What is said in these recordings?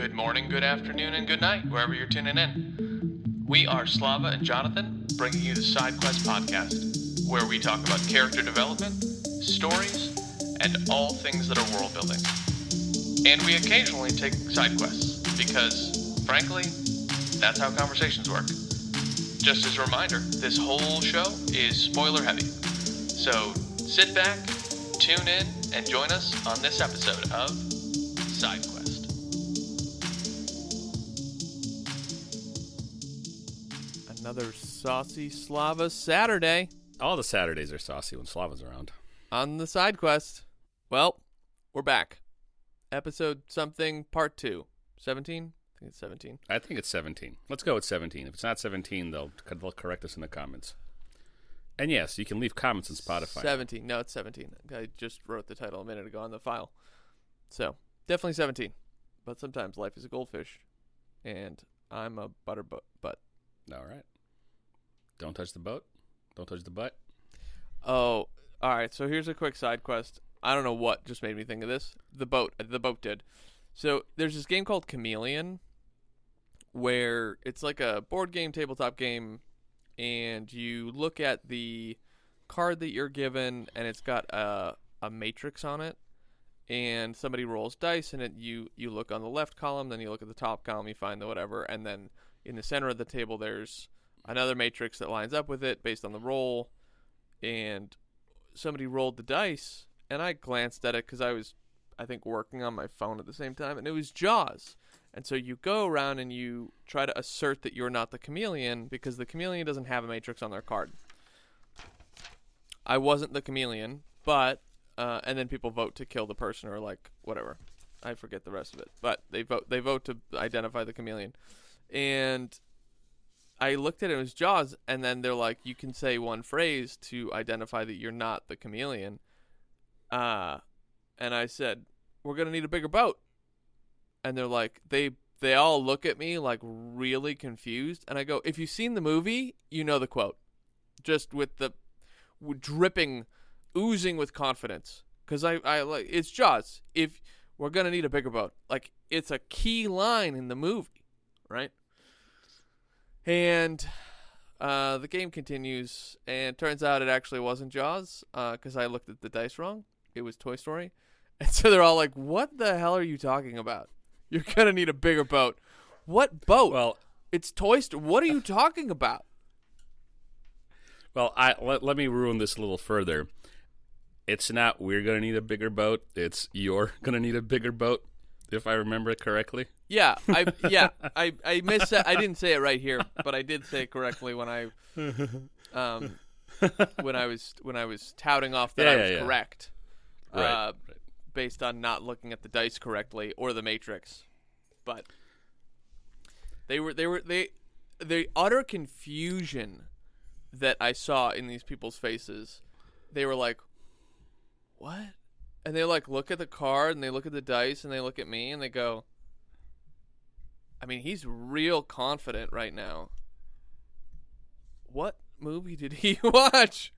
Good morning, good afternoon, and good night, wherever you're tuning in. We are Slava and Jonathan, bringing you the Side Quest podcast, where we talk about character development, stories, and all things that are world building. And we occasionally take side quests, because, frankly, that's how conversations work. Just as a reminder, this whole show is spoiler heavy. So sit back, tune in, and join us on this episode of Side Another saucy Slava Saturday All the Saturdays are saucy when Slava's around. on the side quest. Well, we're back. Episode something part two. 17? I think it's 17. I think it's 17. Let's go with 17. If it's not 17, they'll, they'll correct us in the comments. And yes, you can leave comments on Spotify. 17. No, it's 17. I just wrote the title a minute ago on the file. So, definitely 17. But sometimes life is a goldfish. And I'm a butter bu- butt. All right. Don't touch the boat. Don't touch the butt. Oh, all right. So here's a quick side quest. I don't know what just made me think of this. The boat, the boat did. So there's this game called Chameleon, where it's like a board game, tabletop game, and you look at the card that you're given, and it's got a a matrix on it, and somebody rolls dice, and it you you look on the left column, then you look at the top column, you find the whatever, and then in the center of the table there's another matrix that lines up with it based on the roll, and somebody rolled the dice, and I glanced at it because I was, I think, working on my phone at the same time, and it was Jaws. And so you go around and you try to assert that you're not the chameleon because the chameleon doesn't have a matrix on their card. I wasn't the chameleon, but uh, and then people vote to kill the person or like whatever. I forget the rest of it, but they vote they vote to identify the chameleon, and I looked at it, it was Jaws, and then they're like, you can say one phrase to identify that you're not the chameleon. Uh, and I said, we're gonna need a bigger boat. And they're like, they they all look at me like really confused, and I go, if you've seen the movie, you know the quote, just with the dripping, oozing with confidence, because I I like it's Jaws. If we're gonna need a bigger boat, like it's a key line in the movie, right? And uh, the game continues, and turns out it actually wasn't Jaws because I looked at the dice wrong. It was Toy Story. And so they're all like, What the hell are you talking about? You're going to need a bigger boat. What boat? Well, it's Toy Story. What are you talking about? well, I let, let me ruin this a little further. It's not we're going to need a bigger boat. It's you're going to need a bigger boat, if I remember it correctly. Yeah, I yeah, I I missed I didn't say it right here, but I did say it correctly when I um when I was when I was touting off that Yeah, I was yeah. correct. Right. Uh, right. based on not looking at the dice correctly or the matrix. But they were they were they the utter confusion that I saw in these people's faces. They were like, "What?" And they like look at the card and they look at the dice and they look at me and they go, "I mean, he's real confident right now." What movie did he watch?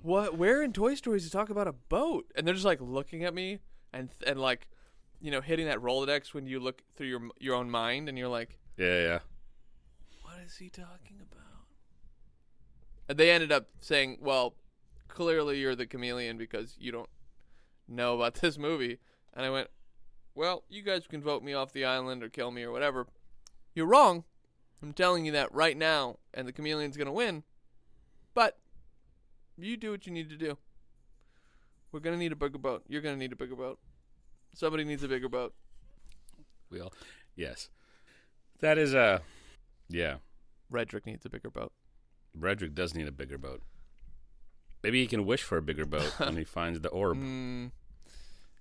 What? Where in Toy Story does he talk about a boat? And they're just like looking at me and and like, you know, hitting that Rolodex when you look through your your own mind and you're like, Yeah, yeah. what is he talking about? And they ended up saying, well, clearly you're the chameleon because you don't know about this movie. And I went, well, you guys can vote me off the island or kill me or whatever. You're wrong. I'm telling you that right now, and the chameleon's gonna win. But you do what you need to do. We're gonna need a bigger boat. You're gonna need a bigger boat. Somebody needs a bigger boat. We all, yes. That is a, yeah. Redrick needs a bigger boat. Redrick does need a bigger boat. Maybe he can wish for a bigger boat when he finds the orb. Mm,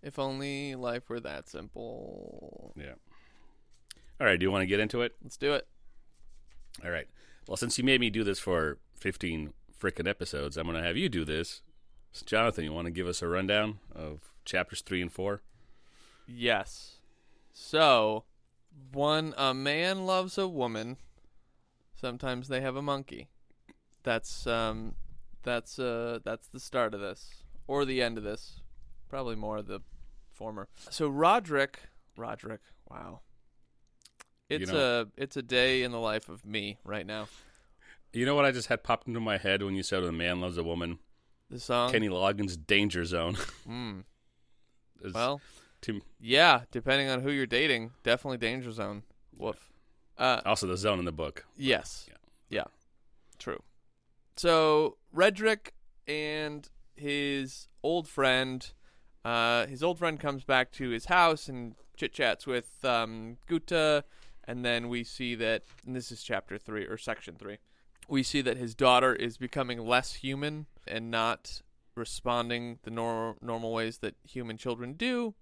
if only life were that simple. Yeah. All right. Do you want to get into it? Let's do it. All right. Well, since you made me do this for 15 freaking episodes, I'm going to have you do this. So, Jonathan, you want to give us a rundown of chapters three and four? Yes. So, when a man loves a woman, sometimes they have a monkey. That's um that's uh that's the start of this or the end of this. Probably more the former. So Roderick, Roderick. Wow. You It's know- a it's a day in the life of me right now. You know what I just had popped into my head when you said "A man loves a woman"? The song. Kenny Loggins' "Danger Zone." Mm, well, to- yeah. Depending on who you're dating, definitely danger zone. Woof. Uh, also the zone in the book. Yes. Yeah. Yeah. True. So Redrick and his old friend, uh, his old friend comes back to his house and chit chats with um, Guta, and then we see that, and this is chapter three or section three. We see that his daughter is becoming less human and not responding the nor- normal ways that human children do,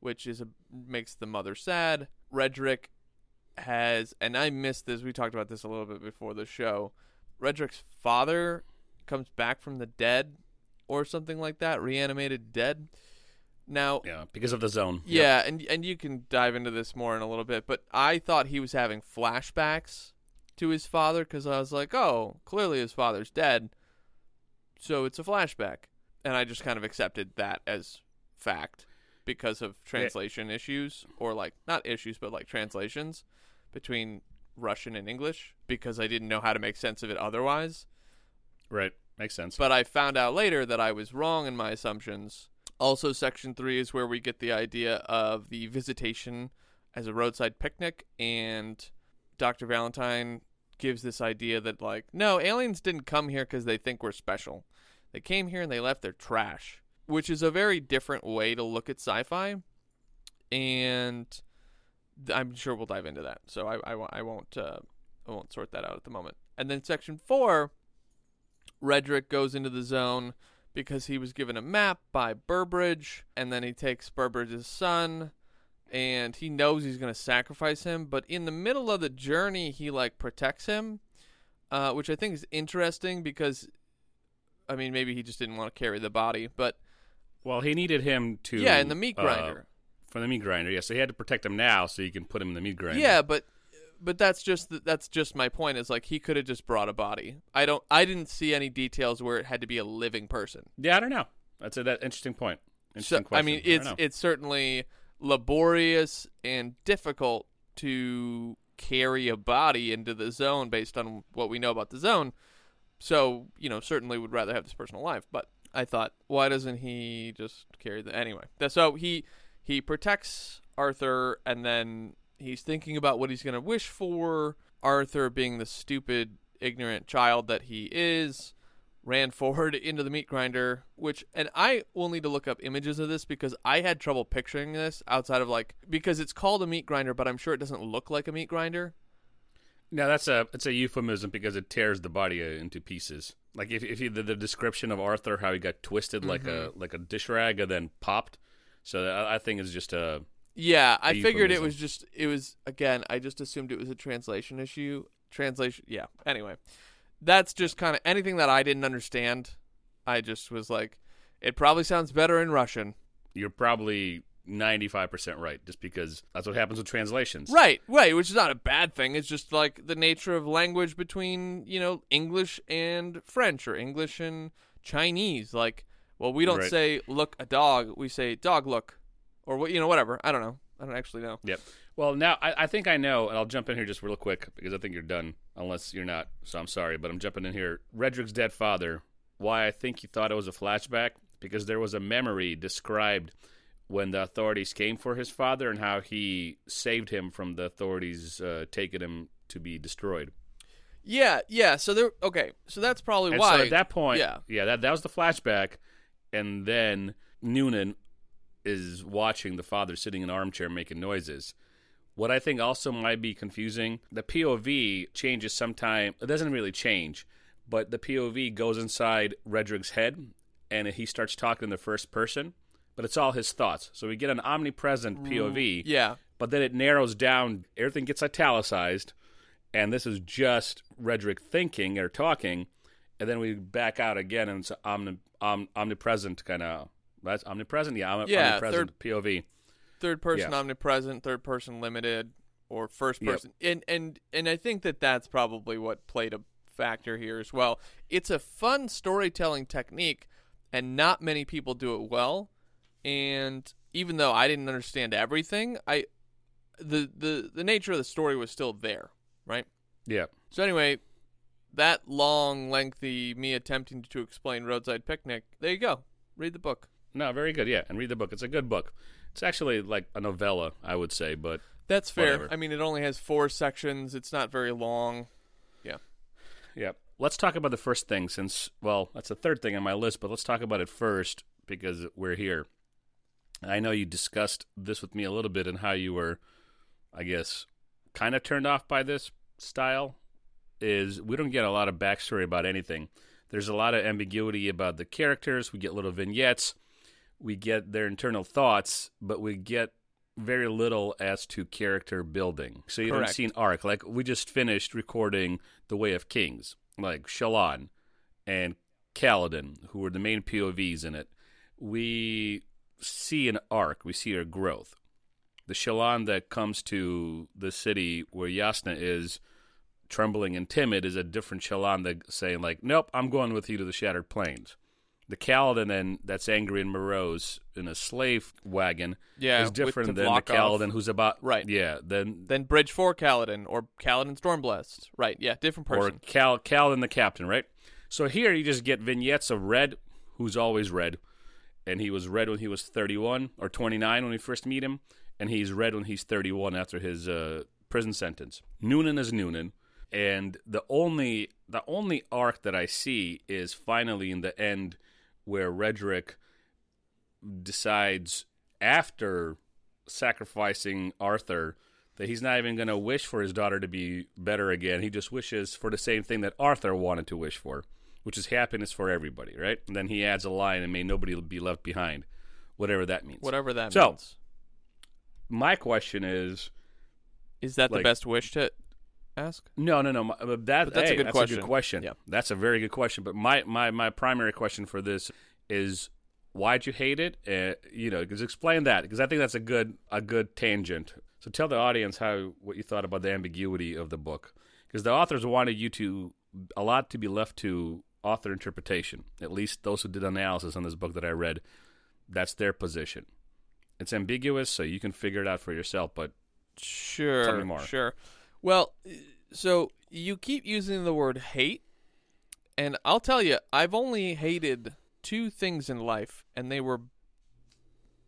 which is a, makes the mother sad. Redrick has, and I missed this. We talked about this a little bit before the show. Redrick's father comes back from the dead, or something like that, reanimated dead. Now, Yeah, because of the zone. Yep. yeah, and and you can dive into this more in a little bit, but I thought he was having flashbacks to his father because I was like, oh, clearly his father's dead, so it's a flashback, and I just kind of accepted that as fact because of translation issues or like not issues but like translations between Russian and English because I didn't know how to make sense of it otherwise. Right. Makes sense. But I found out later that I was wrong in my assumptions. Also, section three is where we get the idea of the visitation as a roadside picnic, and Dr. Valentine gives this idea that, like, no, aliens didn't come here because they think we're special. They came here and they left their trash, which is a very different way to look at sci fi. And I'm sure we'll dive into that. So I, I, I won't uh, I won't sort that out at the moment. And then section four Redrick goes into the zone because he was given a map by Burbridge, and then he takes Burbridge's son, and he knows he's going to sacrifice him. But in the middle of the journey, he like protects him, uh, which I think is interesting because, I mean, maybe he just didn't want to carry the body, but well, he needed him to. yeah, in the meat uh, grinder. for the meat grinder, yeah. So he had to protect him now, so you can put him in the meat grinder. Yeah, but but that's just that's just my point. Is like he could have just brought a body. I don't. I didn't see any details where it had to be a living person. Yeah, I don't know. That's a that interesting point. Interesting So, question. I mean, don't it's it's certainly laborious and difficult to carry a body into the zone based on what we know about the zone. So, you know, certainly would rather have this person alive. But I thought, why doesn't he just carry the anyway? So he he protects Arthur, and then he's thinking about what he's going to wish for. Arthur, being the stupid, ignorant child that he is, ran forward into the meat grinder, which, and I will need to look up images of this because I had trouble picturing this outside of like, because it's called a meat grinder, but I'm sure it doesn't look like a meat grinder. no, that's a it's a euphemism because it tears the body uh, into pieces. Like if if you, the, the description of Arthur how he got twisted like a Mm-hmm. like a dish rag and then popped. So that, I think it's just a Yeah, I figured it was just, it was, again, I just assumed it was a translation issue. Translation, yeah. Anyway, that's just kind of anything that I didn't understand. I just was like, it probably sounds better in Russian. you're probably ninety five percent right, just because that's what happens with translations. Right, right, which is not a bad thing. It's just like the nature of language between, you know, English and French or English and Chinese. Like, well, we don't Right. say look a dog, we say dog look or what, you know, whatever. I don't know. I don't actually know. Yep. Well, now I, I think I know, and I'll jump in here just real quick because I think you're done, unless you're not. So I'm sorry, but I'm jumping in here. Redrick's dead father. Why I think he thought it was a flashback because there was a memory described when the authorities came for his father and how he saved him from the authorities uh, taking him to be destroyed. Yeah, yeah. So there okay. So that's probably And why so at that point, yeah. yeah, that that was the flashback, and then Noonan is watching the father sitting in an armchair making noises. What I think also might be confusing, the POV changes sometime. It doesn't really change, but the POV goes inside Redrick's head, and he starts talking in the first person, but it's all his thoughts. So we get an omnipresent mm. POV, Yeah. but then it narrows down. Everything gets italicized, and this is just Redrick thinking or talking, and then we back out again, and it's omni, om, omnipresent kind of. That's omnipresent, yeah, om, Yeah, omnipresent POV. Third person Yeah. omnipresent, third person limited, or first Yep. person. And and and I think that that's probably what played a factor here as well. It's a fun storytelling technique, and not many people do it well. And even though I didn't understand everything, I the the the nature of the story was still there, right? Yeah. So anyway, that long, lengthy me attempting to explain Roadside Picnic. There you go. Read the book. No, very good. Yeah, and read the book. It's a good book. It's actually like a novella, I would say, but That's fair. Whatever. I mean, it only has four sections. It's not very long. yeah. Yeah. Let's talk about the first thing since well, that's the third thing on my list, but let's talk about it first because we're here. I know you discussed this with me a little bit and how you were I guess kind of turned off by this style is we don't get a lot of backstory about anything. There's a lot of ambiguity about the characters. We get little vignettes. We get their internal thoughts, but we get very little as to character building. So you don't see an arc. Like we just finished recording The Way of Kings, like Shallan and Kaladin, who were the main POVs in it. We see an arc. We see a growth. The Shallan that comes to the city where Jasnah is, trembling and timid, is a different Shallan that saying like, "Nope, I'm going with you to the Shattered Plains." The Kaladin then that's angry and morose in a slave wagon Yeah, is different than the. Kaladin who's about Right. Yeah, then Then Bridge Four Kaladin or Kaladin Stormblessed. Right. Yeah, different person. or. Cal Kaladin the captain, right? So here you just get vignettes of Red, who's always red, and he was red when he was 31 or 29 when we first meet him, and he's red when he's 31 after his uh, prison sentence. Noonan is Noonan, and the only the only arc that I see is finally in the end where Redrick decides after sacrificing Arthur that he's not even going to wish for his daughter to be better again. He just wishes for the same thing that Arthur wanted to wish for, which is happiness for everybody, right? And then he adds a line and may nobody be left behind, whatever that means. Whatever that So- means. My question is Is that the best wish to ask? no, no, no. my- uh, That, that's a good that's question. a good question. Yeah. That's a very good question. But my, my, my primary question for this is why'd you hate it? Uh, you know, because explain that because I think that's a good a good tangent. So tell the audience how what you thought about the ambiguity of the book because the authors wanted you to a lot to be left to author interpretation. At least those who did analysis on this book that I read, that's their position. It's ambiguous, so you can figure it out for yourself. But Sure. Tell me more. Sure. Well, so you keep using the word hate, and I'll tell you, I've only hated two things in life, and they were,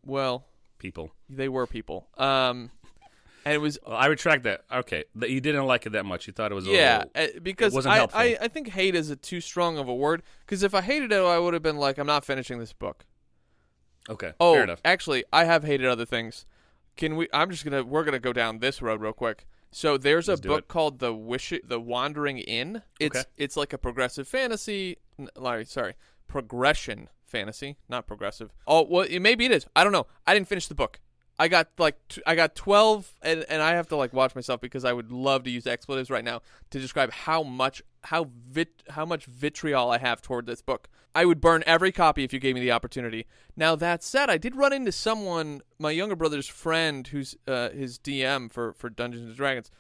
well, people, they were people. Um, and it was I retract that. Okay, that you didn't like it that much. You thought it was a yeah, little- uh, because I. I I think hate is a too strong of a word. Because if I hated it, I would have been like, I'm not finishing this book. Okay, Oh, fair enough. actually, I have hated other things. Can we? I'm just gonna. We're gonna go down this road real quick. So there's a Let's do book it. called the Wish, the Wandering Inn. It's Okay. it's like a progressive fantasy. Like, sorry, progression fantasy, not progressive. Oh, well, it, maybe it is. I don't know. I didn't finish the book. I got like t- I got 12 and and I have to like watch myself because I would love to use expletives right now to describe how much how vit how much vitriol I have toward this book. I would burn every copy if you gave me the opportunity. Now that said, I did run into someone, my younger brother's friend who's uh, his DM for for Dungeons and Dragons.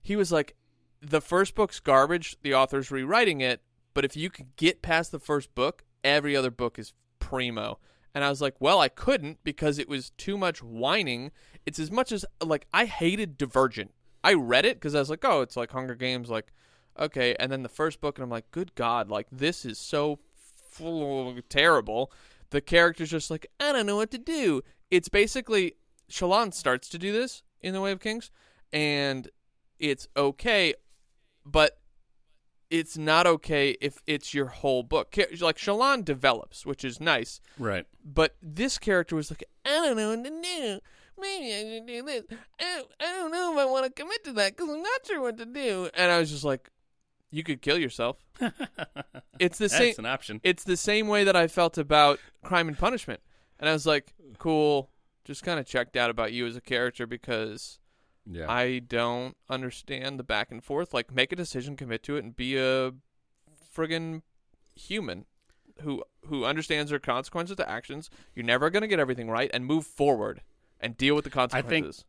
He was like the first book's garbage, the author's rewriting it, but if you could get past the first book, every other book is primo. And I was like, well, I couldn't because it was too much whining. It's as much as like I hated Divergent. I read it because I was like, oh, it's like Hunger Games, like okay. And then the first book, and I'm like, good God, like this is so terrible. The character's just like, I don't know what to do. It's basically Shallan starts to do this in the Way of Kings, and it's okay, but it's not okay if it's your whole book. Like Shallan develops, which is nice, Right. but this character was like, I don't know what to do. Maybe I should do this. I don't, I don't know if I want to commit to that because I'm not sure what to do. And I was just like, you could kill yourself. It's the same. An option. It's the same way that I felt about Crime and Punishment. And I was like, cool. Just kind of checked out about you as a character because Yeah. I don't understand the back and forth. Like, make a decision, commit to it, and be a friggin' human who who understands their consequences to actions. You're never gonna get everything right, and move forward and deal with the consequences.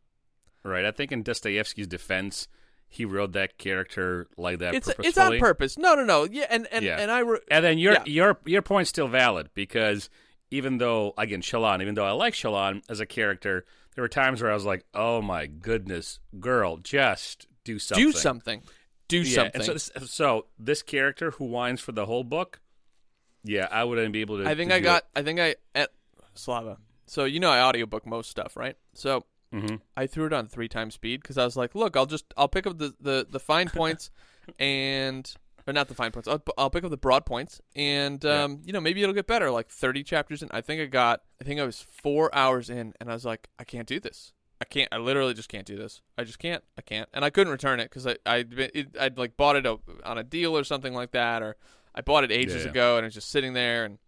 right. I think in Dostoevsky's defense, he wrote that character like that it's it's on purpose. No, no, no. Yeah, and and Yeah. and I. Re- And then your Yeah. your your point's still valid because even though again Shallan, even though I like Shallan as a character, there were times where I was like, "Oh my goodness, girl, just do something." Do something. Do Yeah, something. so, so this character who whines for the whole book, yeah, I wouldn't be able to. I think to I got. I think I at Slava. So you know I audiobook most stuff, right? So it. Mhm. I threw it on three times speed because I was like, look, I'll just I'll pick up the the, the fine points and or not the fine points. I'll, I'll pick up the broad points and Yeah. um you know maybe it'll get better. Like thirty chapters in, I think I got. I think I was four hours in, and I was like, I can't do this. I can't. I literally just can't do this. I just can't. I can't. And I couldn't return it because I I'd, it, I'd like bought it on a deal or something like that, or I bought it ages Yeah. ago and it's just sitting there. And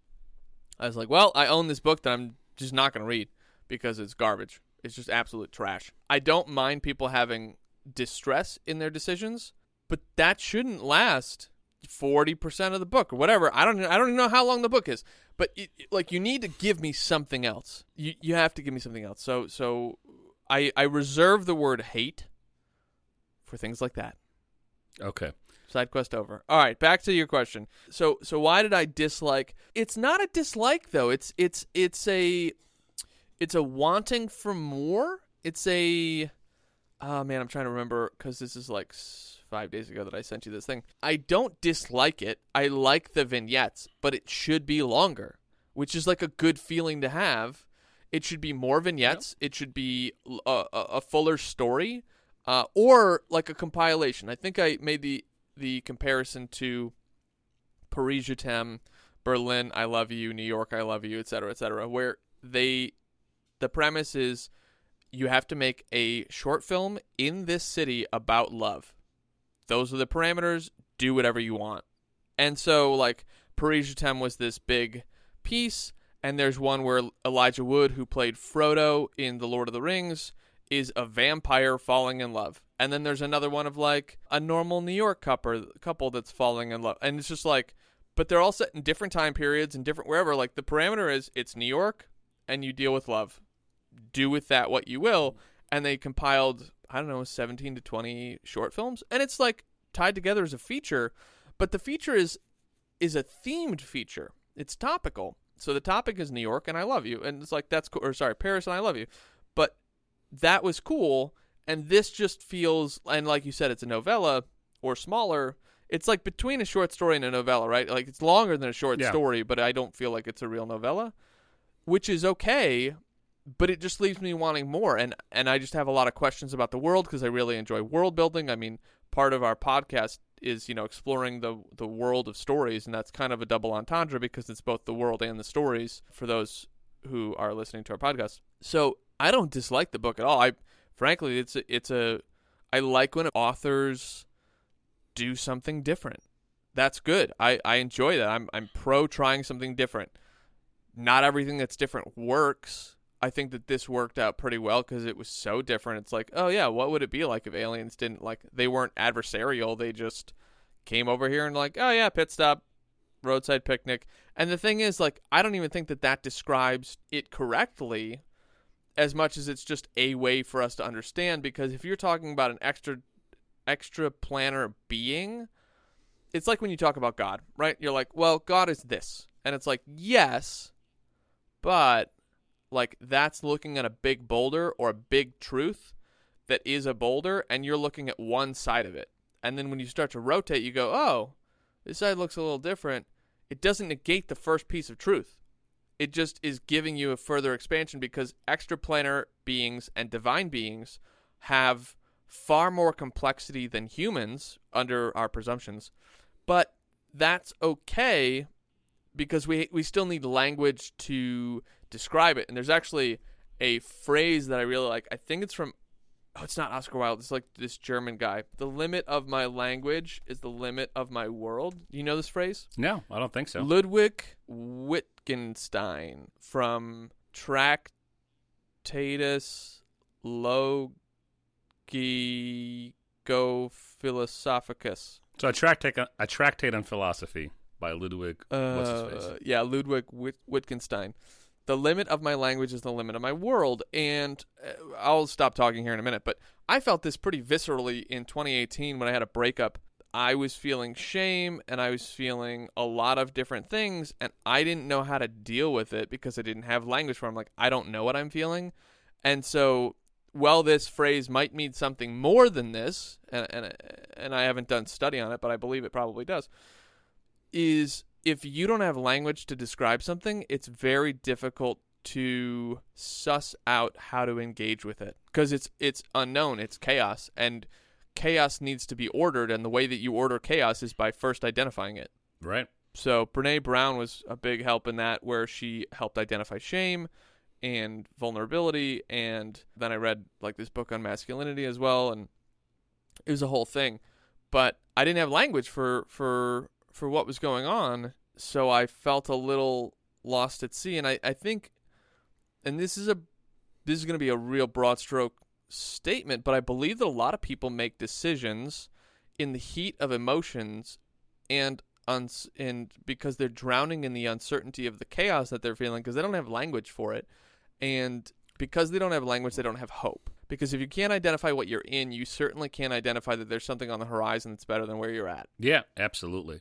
I was like, well, I own this book that I'm just not going to read because it's garbage. It's just absolute trash. I don't mind people having distress in their decisions, but that shouldn't last forty percent of the book or whatever. I don't. I don't even know how long the book is, but it, like you need to give me something else. You you have to give me something else. So so I I reserve the word hate for things like that. Okay. Side quest over. All right, back to your question. So so why did I dislike? It's not a dislike though. It's it's it's a it's a wanting for more. It's a oh man, I'm trying to remember cuz this is like 5 days ago that I sent you this thing. I don't dislike it. I like the vignettes, but it should be longer, which is like a good feeling to have. It should be more vignettes. It should be a fuller story, uh, or like a compilation. I think I made the the comparison to Paris Je t'aime, Berlin I love you, New York I love you, etc., etc., where they the premise is you have to make a short film in this city about love. Those are the parameters. Do whatever you want. And so, like, Paris t'aime was this big piece, and there's one where Elijah Wood, who played Frodo in The Lord of the Rings, is a vampire falling in love. And then there's another one of like a normal New York couple couple that's falling in love. And it's just like but they're all set in different time periods and different wherever. Like the parameter is it's New York and you deal with love. Do with that what you will. And they compiled, I don't know, 17 to 20 short films. And it's like tied together as a feature. But the feature is is a themed feature. It's topical. So the topic is New York and I love you. And it's like that's cool or sorry, Paris and I love you. But that was cool. And this just feels and like you said, it's a novella or smaller. It's like between a short story and a novella, right? Like it's longer than a short Yeah. story, but I don't feel like it's a real novella, which is okay. But it just leaves me wanting more, and and I just have a lot of questions about the world because I really enjoy world building. I mean, part of our podcast is you know exploring the the world of stories, and that's kind of a double entendre because it's both the world and the stories for those who are listening to our podcast. So I don't dislike the book at all. I frankly, it's a, it's a I like when authors do something different. That's good. I, I enjoy that. I'm I'm pro trying something different. Not everything that's different works. I think that this worked out pretty well because it was so different. It's like, oh yeah, what would it be like if aliens didn't like they weren't adversarial? They just came over here and like, oh yeah, pit stop, roadside picnic. And the thing is, like, I don't even think that that describes it correctly, as much as it's just a way for us to understand. Because if you're talking about an extra extra planar being, it's like when you talk about God, right? You're like, well, God is this. And it's like, yes, but like that's looking at a big boulder or a big truth that is a boulder and you're looking at one side of it. And then when you start to rotate, you go, "Oh, this side looks a little different." It doesn't negate the first piece of truth. It just is giving you a further expansion because extraplanar beings and divine beings have far more complexity than humans under our presumptions. But that's okay because we we still need language to describe it. And there's actually a phrase that I really like. I think it's from oh, it's not Oscar Wilde. It's like this German guy. The limit of my language is the limit of my world. You know this phrase? No, I don't think so. Ludwig Wittgenstein from Tractatus Logico Philosophicus. So a tractate, a tractate on philosophy by Ludwig. Uh, yeah, Ludwig Wit- Wittgenstein. The limit of my language is the limit of my world. And uh, I'll stop talking here in a minute, but I felt this pretty viscerally in 2018 when I had a breakup. I was feeling shame and I was feeling a lot of different things and I didn't know how to deal with it because I didn't have language for it. I'm like, I don't know what I'm feeling. And so well this phrase might mean something more than this and and and I haven't done study on it, but I believe it probably does. Is if you don't have language to describe something, it's very difficult to suss out how to engage with it because it's it's unknown, it's chaos and chaos needs to be ordered and the way that you order chaos is by first identifying it. Right. So Brene Brown was a big help in that where she helped identify shame and vulnerability and then I read like this book on masculinity as well and it was a whole thing. But I didn't have language for for for what was going on, so I felt a little lost at sea and I, I think and this is a this is going to be a real broad stroke statement, but I believe that a lot of people make decisions in the heat of emotions and uns- and because they're drowning in the uncertainty of the chaos that they're feeling because they don't have language for it. And because they don't have language, they don't have hope. Because if you can't identify what you're in, you certainly can't identify that there's something on the horizon that's better than where you're at. Yeah, absolutely.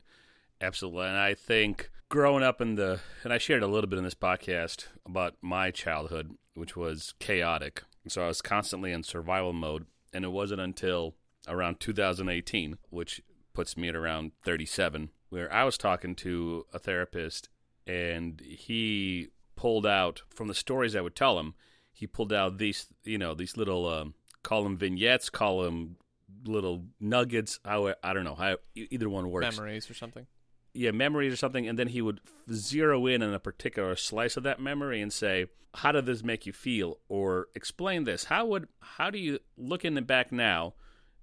Absolutely. And I think growing up in the, and I shared a little bit in this podcast about my childhood, which was chaotic. So I was constantly in survival mode. And it wasn't until around 2018, which puts me at around 37, where I was talking to a therapist and he pulled out from the stories I would tell him, he pulled out these, you know, these little, um, call them vignettes, call them little nuggets. How I don't know how either one works. Memories or something. Yeah, memories or something, and then he would zero in on a particular slice of that memory and say, "How did this make you feel?" or "Explain this. How would how do you look in the back now?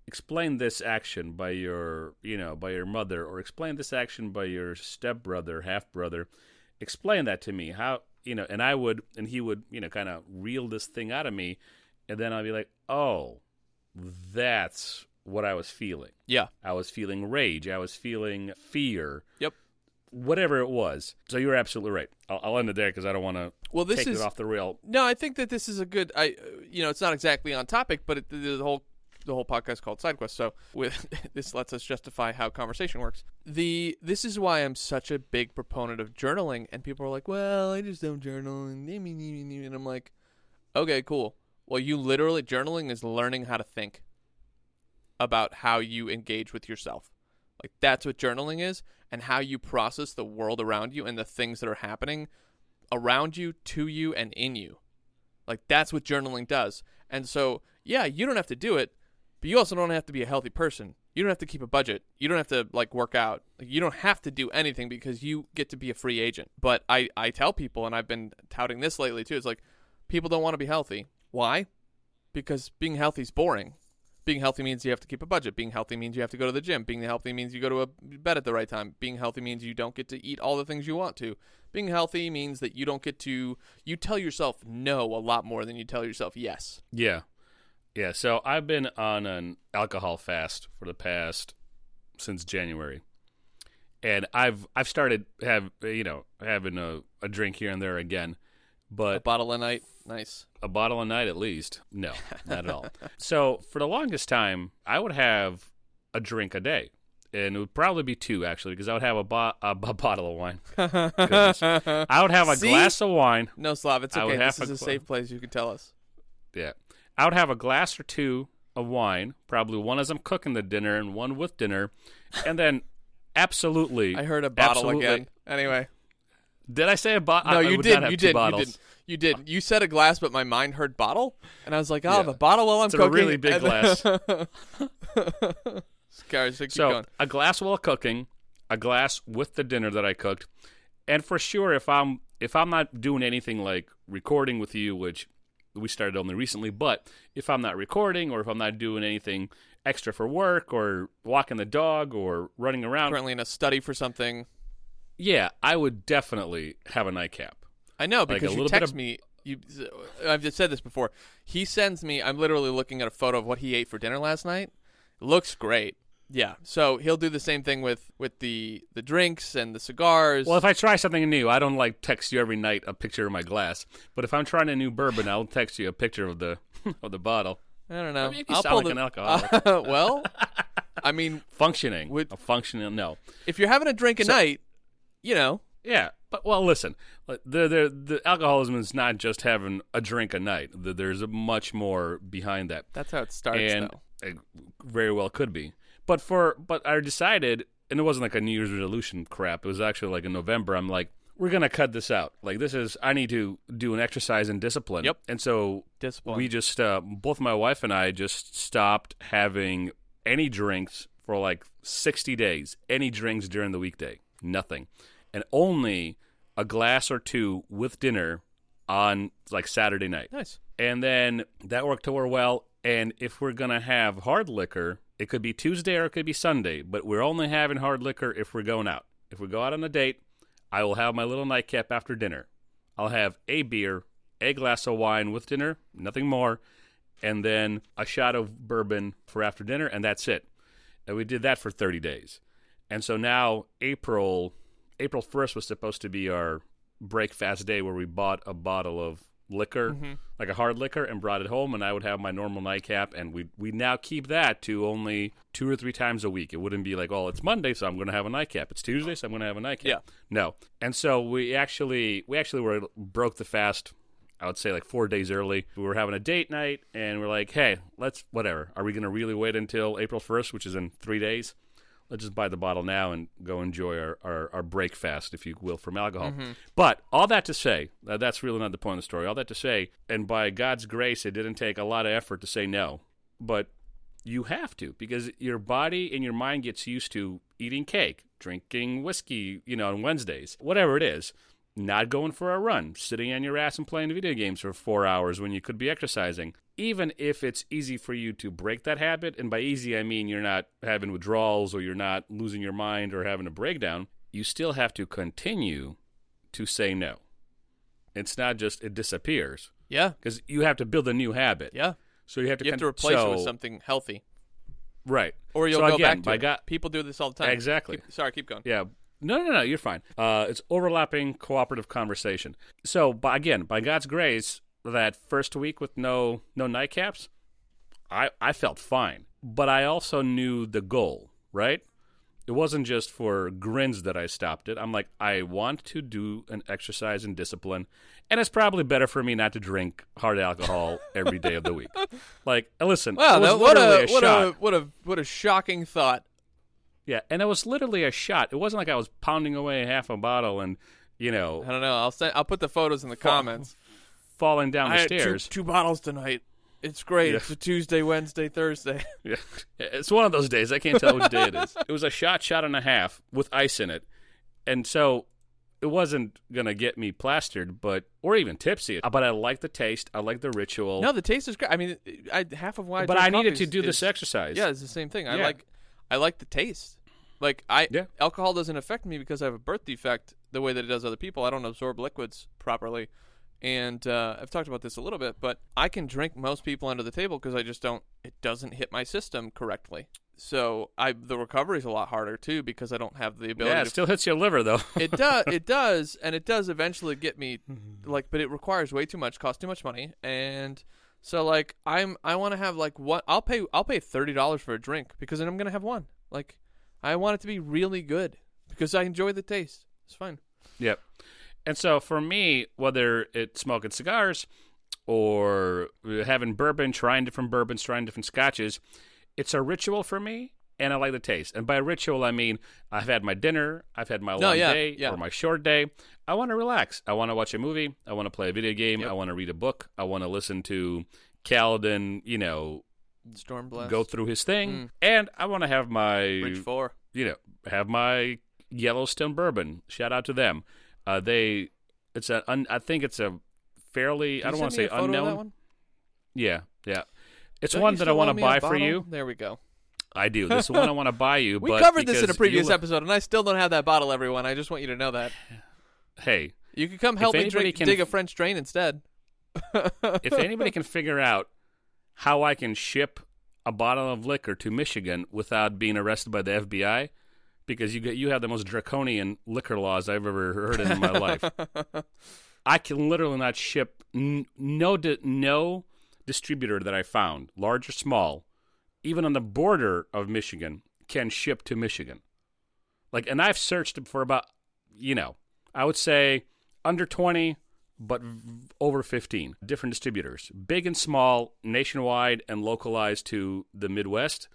Explain this action by your you know by your mother, or explain this action by your stepbrother, half brother. Explain that to me. How you know?" And I would, and he would, you know, kind of reel this thing out of me, and then I'd be like, "Oh, that's what I was feeling." Yeah. I was feeling rage. I was feeling fear. Yep. Whatever it was. So you're absolutely right. I'll, I'll end it there because I don't want to Well, this take is it off the rail. No, I think that this is a good. I, uh, you know, it's not exactly on topic, but it, the whole the whole podcast called SideQuest. So with this lets us justify how conversation works. The this is why I'm such a big proponent of journaling, and people are like, "Well, I just don't journal," and and I'm like, "Okay, cool. Well, you literally journaling is learning how to think about how you engage with yourself. Like that's what journaling is, and how you process the world around you and the things that are happening around you, to you, and in you. Like that's what journaling does. And so, yeah, you don't have to do it, but you also don't have to be a healthy person. You don't have to keep a budget. You don't have to like work out. Like, you don't have to do anything because you get to be a free agent. But I I tell people and I've been touting this lately too. It's like people don't want to be healthy. Why? Because being healthy is boring. Being healthy means you have to keep a budget. Being healthy means you have to go to the gym. Being healthy means you go to a bed at the right time. Being healthy means you don't get to eat all the things you want to. Being healthy means that you don't get to you tell yourself no a lot more than you tell yourself yes. Yeah. Yeah. So I've been on an alcohol fast for the past since January. And I've I've started have you know having a, a drink here and there again, A but bottle a night, nice. a bottle a night at least. No, not at all. so for the longest time, I would have a drink a day, and it would probably be two actually, because I would have a, bo- a, b- bottle of wine. I would have a See? glass of wine. No, Slav, it's okay. This is a a safe place. You can tell us. Yeah, I would have a glass or two of wine, probably one as I'm cooking the dinner and one with dinner, and then absolutely. I heard a bottle again. Anyway, Did I say a bottle? no, I you would did. You did. You did. You did. You said a glass, but my mind heard bottle, and I was like, "I'll have Yeah. a bottle while I'm cooking. It's a really big glass. Guys, so So a glass while cooking, a glass with the dinner that I cooked, and for sure, if I'm if I'm not doing anything like recording with you, which we started only recently, but if I'm not recording or if I'm not doing anything extra for work or walking the dog or running around, Currently in a study for something. Yeah, I would definitely have a nightcap. I know Like a because you text of- me. You, I've just said this before. He sends me. I'm literally looking at a photo of what he ate for dinner last night. looks great. Yeah. So he'll do the same thing with with the the drinks and the cigars. Well, if I try something new, I don't like text you every night a picture of my glass. But if I'm trying a new bourbon, I'll text you a picture of the of the bottle. I don't know. I mean, I'll sound pull like the, an alcoholic. well, I mean, functioning. Would- a functioning. No. if you're having a drink a So- night, you know, Yeah, but well, listen, the the the alcoholism is not just having a drink a night. There's a much more behind that, that's how it starts. and though. it very well could be. But for but I decided, and it wasn't like a New Year's resolution crap. It was actually like in November. I'm like, we're gonna cut this out. Like this is I need to do an exercise and discipline. Yep. And so Discipline. we just uh, both my wife and I just stopped having any drinks for like 60 days. Any drinks during the weekday, nothing, and only a glass or two with dinner on like Saturday night. nice. And then that worked over well. And if we're gonna have hard liquor, it could be Tuesday or it could be Sunday, but we're only having hard liquor if we're going out. If we go out on a date, I will have my little nightcap after dinner. I'll have a beer, a glass of wine with dinner, nothing more, and then a shot of bourbon for after dinner, and that's it. And we did that for 30 days. And so now April April 1st was supposed to be our break fast day where we bought a bottle of liquor, mm-hmm. like a hard liquor, and brought it home, and I would have my normal nightcap, and we we now keep that to only two or three times a week. It wouldn't be like, oh, it's Monday, so I'm going to have a nightcap. It's Tuesday, so I'm going to have a nightcap. Yeah. No, and so we actually we actually were broke the fast. I would say like four days early. We were having a date night, and we're like, hey, let's whatever. Are we going to really wait until April 1st, which is in three days? Let's just buy the bottle now and go enjoy our, our, our break fast, if you will, from alcohol. But all that to say, uh, that's really not the point of the story. All that to say, and by God's grace, it didn't take a lot of effort to say no. But you have to because your body and your mind gets used to eating cake, drinking whiskey, you know, on Wednesdays, whatever it is. Not going for a run, sitting on your ass and playing video games for four hours when you could be exercising. Even if it's easy for you to break that habit, and by easy I mean you're not having withdrawals or you're not losing your mind or having a breakdown, you still have to continue to say no. It's not just it disappears Yeah. because you have to build a new habit. Yeah. So you have to You have to replace it with something healthy, right. or you'll So go again, back to it. God- People do this all the time. Exactly. Keep- sorry, keep going. Yeah. No, no, no. You're fine. Uh, it's overlapping cooperative conversation. So, by, again, by God's grace, that first week with no no nightcaps, I I felt fine. But I also knew the goal. Right. It wasn't just for grins that I stopped it. I'm like, I want to do an exercise and discipline, and it's probably better for me not to drink hard alcohol every day of the week. Like, uh, listen, Wow, it was that, what a, a what a what a what a shocking thought. Yeah, and it was literally a shot. It wasn't like I was pounding away half a bottle and, you know, I don't know. I'll send, I'll put the photos in the comments. Falling down I the had two, stairs. two bottles tonight. It's great. Yeah. It's a Tuesday, Wednesday, Thursday. Yeah. It's one of those days. I can't tell which day it is. It was a shot, shot and a half with ice in it. And so it wasn't going to get me plastered, but, or even tipsy. Uh, but I like the taste. I like the ritual. no, the taste is great. I mean, I, half of why. I but drink I needed coffee to do is- this is- exercise. Yeah, it's the same thing. I Yeah. like, I like the taste. Like I, Yeah. alcohol doesn't affect me because I have a birth defect the way that it does other people. I don't absorb liquids properly, and uh, I've talked about this a little bit. But I can drink most people under the table because I just don't. It doesn't hit my system correctly. So I, the recovery is a lot harder too because I don't have the ability. Yeah, it to still hits your liver, though. it does it does and it does eventually get me like but it requires way too much costs too much money and so like i'm i want to have like what i'll pay i'll pay $30 for a drink because then i'm gonna have one like i want it to be really good because i enjoy the taste it's fine Yep. And so for me, whether it's smoking cigars or having bourbon, trying different bourbons, trying different scotches, it's a ritual for me. And I like the taste. And by ritual, I mean I've had my dinner, I've had my No, long yeah, day yeah. or my short day. I want to relax. I want to watch a movie. I want to play a video game. Yep. I want to read a book. I want to listen to Kaladin, you know, Stormblessed go through his thing. Mm. And I want to have my bridge four you know, have my Yellowstone bourbon. Shout out to them. Uh, they, it's a, un, I think it's a fairly, I don't want to say a photo of that unknown. one? Yeah, yeah. It's Don't one you that I still want to me a buy for bottle? you. there we go I do. This is one I want to buy you. we but covered this in a because previous you look- episode and i still don't have that bottle everyone i just want you to know that Hey, you could come help me anybody drink, can dig a french drain instead if anybody can figure out how I can ship a bottle of liquor to Michigan without being arrested by the FBI, because you get you have the most draconian liquor laws I've ever heard in my life. I can literally not ship n- no di- no distributor that I found, large or small, even on the border of Michigan, can ship to Michigan. Like, and I've searched for about, you know, I would say under 20, but v- over 15 different distributors, big and small, nationwide and localized to the Midwest,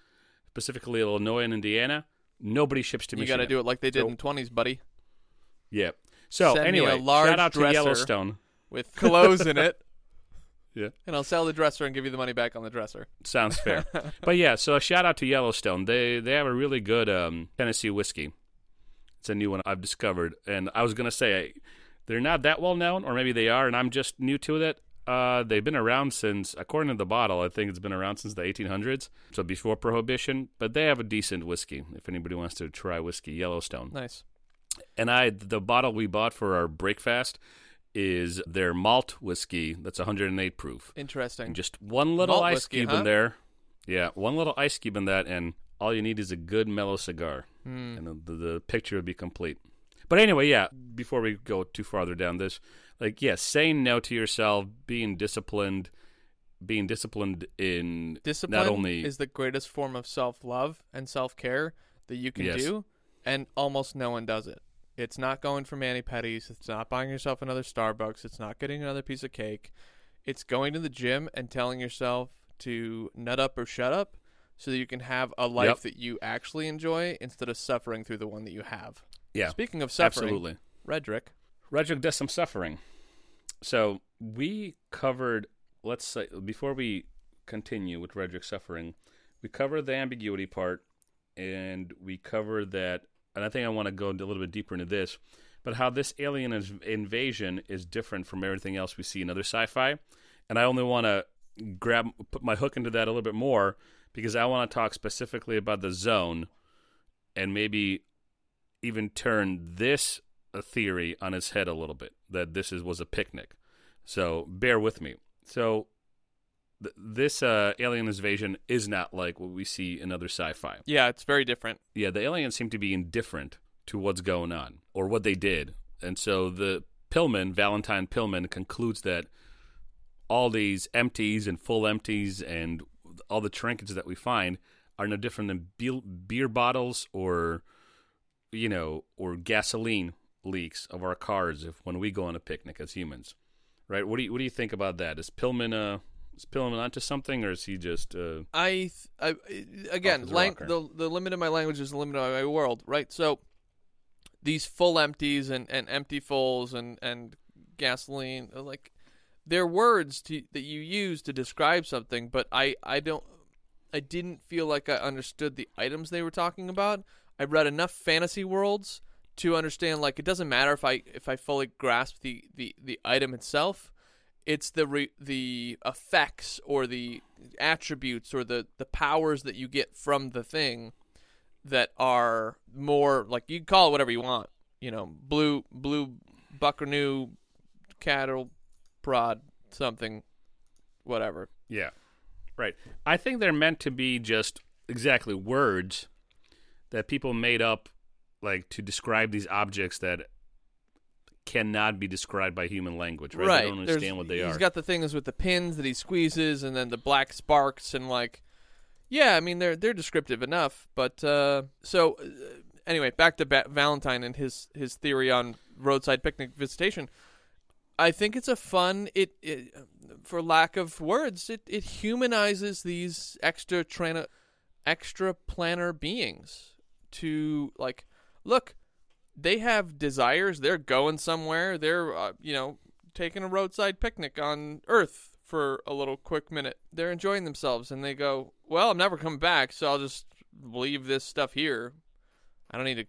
specifically Illinois and Indiana. Nobody ships to You Michigan. You got to do it like they did So- in twenties, buddy, Yeah. So Send me a anyway, shout out to. Yellowstone. with clothes in it. Yeah. And I'll sell the dresser and give you the money back on the dresser. Sounds fair. but yeah, so a shout out to Yellowstone. They they have a really good um, Tennessee whiskey. It's a new one I've discovered, and I was gonna say they're not that well known, or maybe they are, and I'm just new to it. Uh, they've been around since, according to the bottle, I think it's been around since the 1800s, so before Prohibition. But they have a decent whiskey. If anybody wants to try whiskey, Yellowstone. Nice. And I, the bottle we bought for our breakfast is their malt whiskey. That's 108 proof. Interesting. And just one little Malt ice whiskey, cube huh? in there. Yeah, one little ice cube in that, and all you need is a good mellow cigar, Hmm. and the, the, the picture would be complete. But anyway, yeah. Before we go too farther down this, like, yeah, saying no to yourself, being disciplined, being disciplined in Discipline not only is the greatest form of self love and self care that you can Yes. do, and almost no one does it. It's not going for mani pedis. It's not buying yourself another Starbucks. It's not getting another piece of cake. It's going to the gym and telling yourself to nut up or shut up so that you can have a life Yep. that you actually enjoy instead of suffering through the one that you have. yeah, Speaking of suffering, absolutely. Redrick, Redrick does some suffering. So we covered, let's say, before we continue with Redrick suffering, we covered the ambiguity part, and we covered that. And I think I want to go a little bit deeper into this, but how this alien invasion is different from everything else we see in other sci-fi. And I only want to grab, put my hook into that a little bit more because I want to talk specifically about the zone, and maybe even turn this theory on its head a little bit that this is was a picnic. So bear with me. So th- this uh, alien invasion is not like what we see in other sci-fi. yeah, it's very different. Yeah, the aliens seem to be indifferent to what's going on or what they did, and so the Pillman, Valentine Pillman, concludes that all these empties and full empties and all the trinkets that we find are no different than beer bottles or you know or gasoline leaks of our cars if when we go on a picnic as humans right what do you what do you think about that is Pillman uh is Pillman onto something or is he just uh I, th- I again, lang- the the limit of my language is the limit of my world, right? So these full empties and, and empty fulls and and gasoline, uh, like they're words to, that you use to describe something, but I I don't I didn't feel like I understood the items they were talking about. I read enough fantasy worlds to understand like it doesn't matter if I if I fully grasp the the, the item itself it's the re- the effects or the attributes or the the powers that you get from the thing that are more like you call it whatever you want you know blue blue buckaroo cattle prod something whatever Yeah. Right. I think they're meant to be just exactly words that people made up like to describe these objects that cannot be described by human language, right? They don't There's- understand what they He's are. He's got the things with the pins that he squeezes, and then the black sparks, and like, yeah, I mean they're they're descriptive enough. But uh, so uh, anyway, back to ba- Valentine and his his theory on roadside picnic visitation. I think it's a fun it, it for lack of words it, it humanizes these extra trana, extra planar beings to like look they have desires they're going somewhere they're uh, you know taking a roadside picnic on earth for a little quick minute they're enjoying themselves and they go well i'm never coming back so i'll just leave this stuff here i don't need to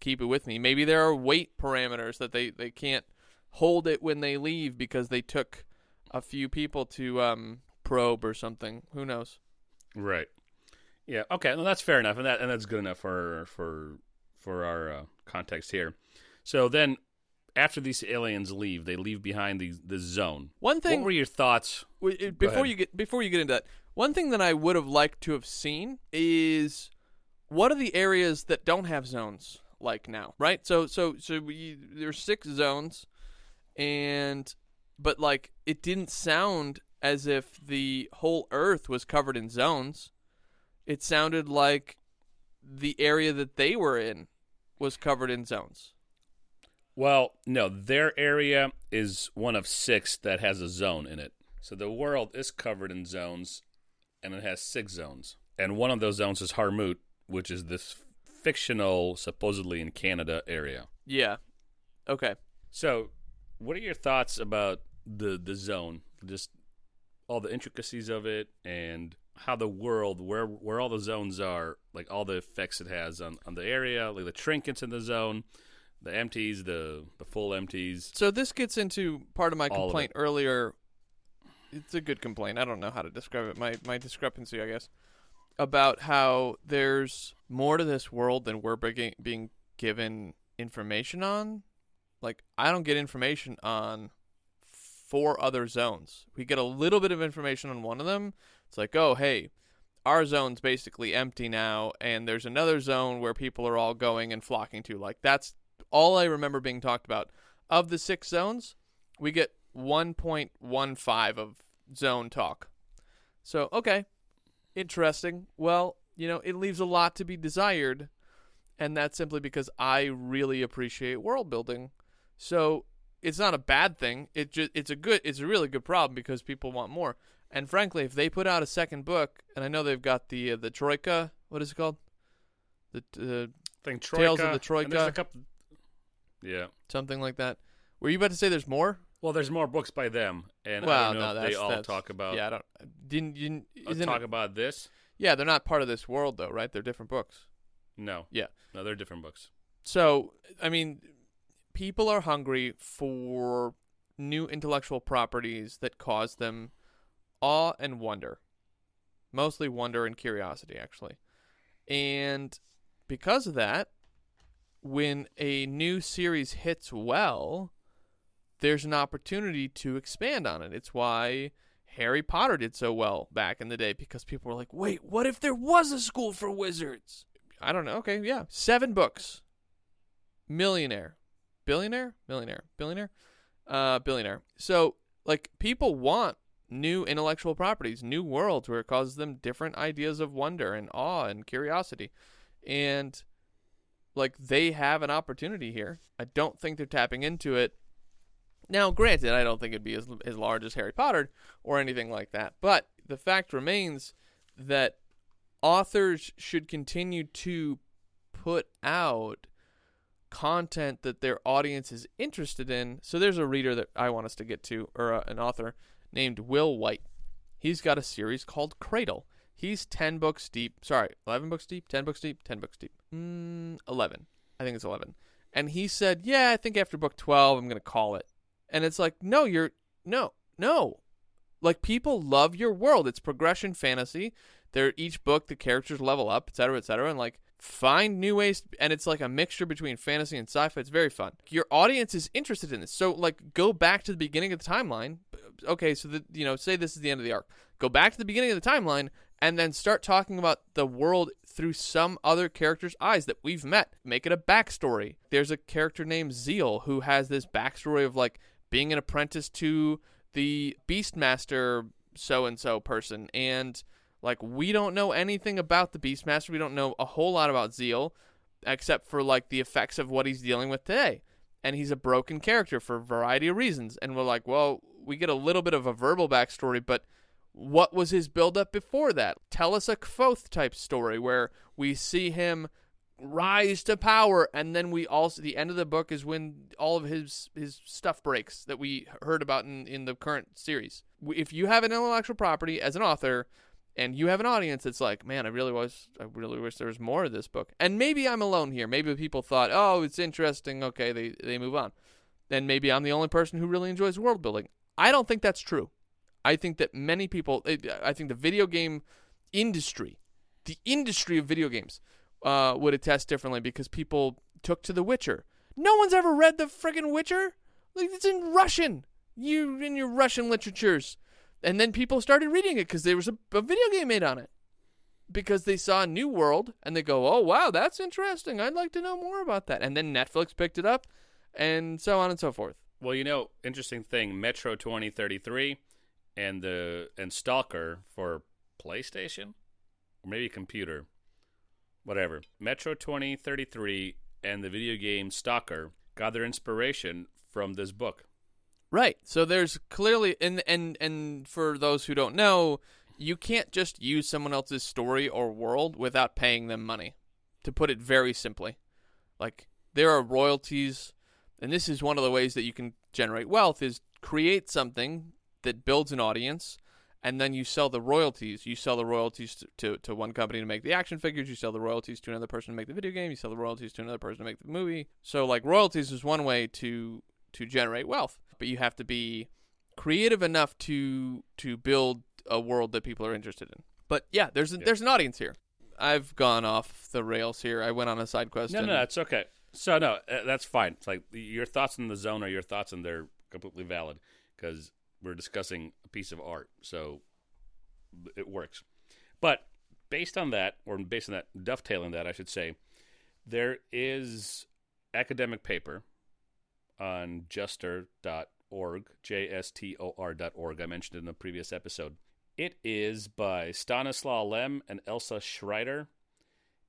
keep it with me maybe there are weight parameters that they they can't hold it when they leave because they took a few people to um probe or something who knows Right. Yeah. Okay. Well, that's fair enough, and that and that's good enough for for for our uh, context here. So then, after these aliens leave, they leave behind the the zone. one thing What were your thoughts? W- before you get before you get into that, one thing that I would have liked to have seen is what are the areas that don't have zones like now, right? So so so we, there's six zones, and but like it didn't sound as if the whole Earth was covered in zones. It sounded like the area that they were in was covered in zones. Well, no, their area is one of six that has a zone in it. So the world is covered in zones, and it has six zones. And one of those zones is Harmont, which is this fictional, supposedly in Canada area. Yeah. Okay. So, what are your thoughts about the the zone? Just all the intricacies of it and how the world where where all the zones are, like all the effects it has on, on the area, like the trinkets in the zone, the empties, the the full empties. So this gets into part of my All of complaint earlier. It's a good complaint. I don't know how to describe it. My my discrepancy, I guess, about how there's more to this world than we're being being given information on. Like I don't get information on four other zones. We get a little bit of information on one of them. It's like, oh hey, our zone's basically empty now, and there's another zone where people are all going and flocking to. Like that's all I remember being talked about. Of the six zones, we get 1.15 of zone talk. So, okay, interesting. Well, you know, it leaves a lot to be desired, and that's simply because I really appreciate world building. So, it's not a bad thing. It just it's a good it's a really good problem because people want more. And frankly, if they put out a second book, and I know they've got the uh, the Troika, what is it called? The uh, thing Tales of the Troika. couple. Yeah. something like that. Were you about to say there's more? Well, there's more books by them, and well, I don't know no, if they all talk about. Yeah, I don't. Didn't you? uh, talk it, about this. yeah, they're not part of this world though, right? They're different books. No. Yeah. No, they're different books. So, I mean, people are hungry for new intellectual properties that cause them awe and wonder. Mostly wonder and curiosity, actually. And because of that, when a new series hits well, there's an opportunity to expand on it. It's why Harry Potter did so well back in the day because people were like, wait, what if there was a school for wizards? I don't know. Okay, yeah. Seven books. Millionaire. Billionaire? Millionaire. Billionaire? Uh, billionaire. So, like, people want new intellectual properties, new worlds where it causes them different ideas of wonder and awe and curiosity. And, like, they have an opportunity here. I don't think they're tapping into it. Now, granted, I don't think it'd be as, as large as Harry Potter or anything like that. But the fact remains that authors should continue to put out content that their audience is interested in. So there's a reader that I want us to get to, or uh, an author named Will Wight. He's got a series called Cradle. He's 10 books deep. Sorry, 11 books deep? 10 books deep? 10 books deep. Mm, 11. I think it's 11. And he said, Yeah, I think after book 12, I'm going to call it. And it's like, No, you're. No, no. Like, people love your world. It's progression fantasy. They're each book, the characters level up, etc., etc. And, like, find new ways and it's like a mixture between fantasy and sci-fi it's very fun your audience is interested in this so like go back to the beginning of the timeline okay so the you know say this is the end of the arc go back to the beginning of the timeline and then start talking about the world through some other character's eyes that we've met make it a backstory there's a character named Ziel who has this backstory of like being an apprentice to the beastmaster so and so person and like we don't know anything about the Beastmaster. We don't know a whole lot about Ziel, except for like the effects of what he's dealing with today. And he's a broken character for a variety of reasons. And we're like, well, we get a little bit of a verbal backstory, but what was his buildup before that? Tell us a Kvothe type story where we see him rise to power, and then we also the end of the book is when all of his his stuff breaks that we heard about in in the current series. If you have an intellectual property as an author and you have an audience that's like, man, I really was, I really wish there was more of this book. And maybe I'm alone here. Maybe people thought, oh, it's interesting. Okay, they they move on. Then maybe I'm the only person who really enjoys world building. I don't think that's true. I think that many people, I think the video game industry, the industry of video games, uh, would attest differently because people took to The Witcher. No one's ever read the friggin' Witcher. Like it's in Russian. You in your Russian literatures. And then people started reading it because there was a, a, video game made on it. Because they saw a new world and they go, oh, wow, that's interesting. I'd like to know more about that. And then Netflix picked it up and so on and so forth. Well, you know, interesting thing Metro 2033 and the and Stalker for PlayStation or maybe computer whatever. Metro 2033 and the video game Stalker got their inspiration from this book. Right. So there's clearly and and and for those who don't know, you can't just use someone else's story or world without paying them money. To put it very simply. Like there are royalties and this is one of the ways that you can generate wealth is create something that builds an audience and then you sell the royalties. You sell the royalties to, to, to, one company to make the action figures. You sell the royalties to another person to make the video game. You sell the royalties to another person to make the movie. So like royalties is one way to to generate wealth, but you have to be creative enough to to build a world that people are interested in. But yeah, there's a, Yeah. there's an audience here. I've gone off the rails here. I went on a side quest. No, no, that's okay. So no, uh, that's fine. It's like your thoughts in the zone are your thoughts, and they're completely valid because we're discussing a piece of art, so it works. But based on that, or based on that, dovetailing that, I should say, there is academic paper on JSTOR.org, J-S-T-O-R.org. I mentioned in the previous episode. It is by Stanislaw Lem and Elsa Schreider.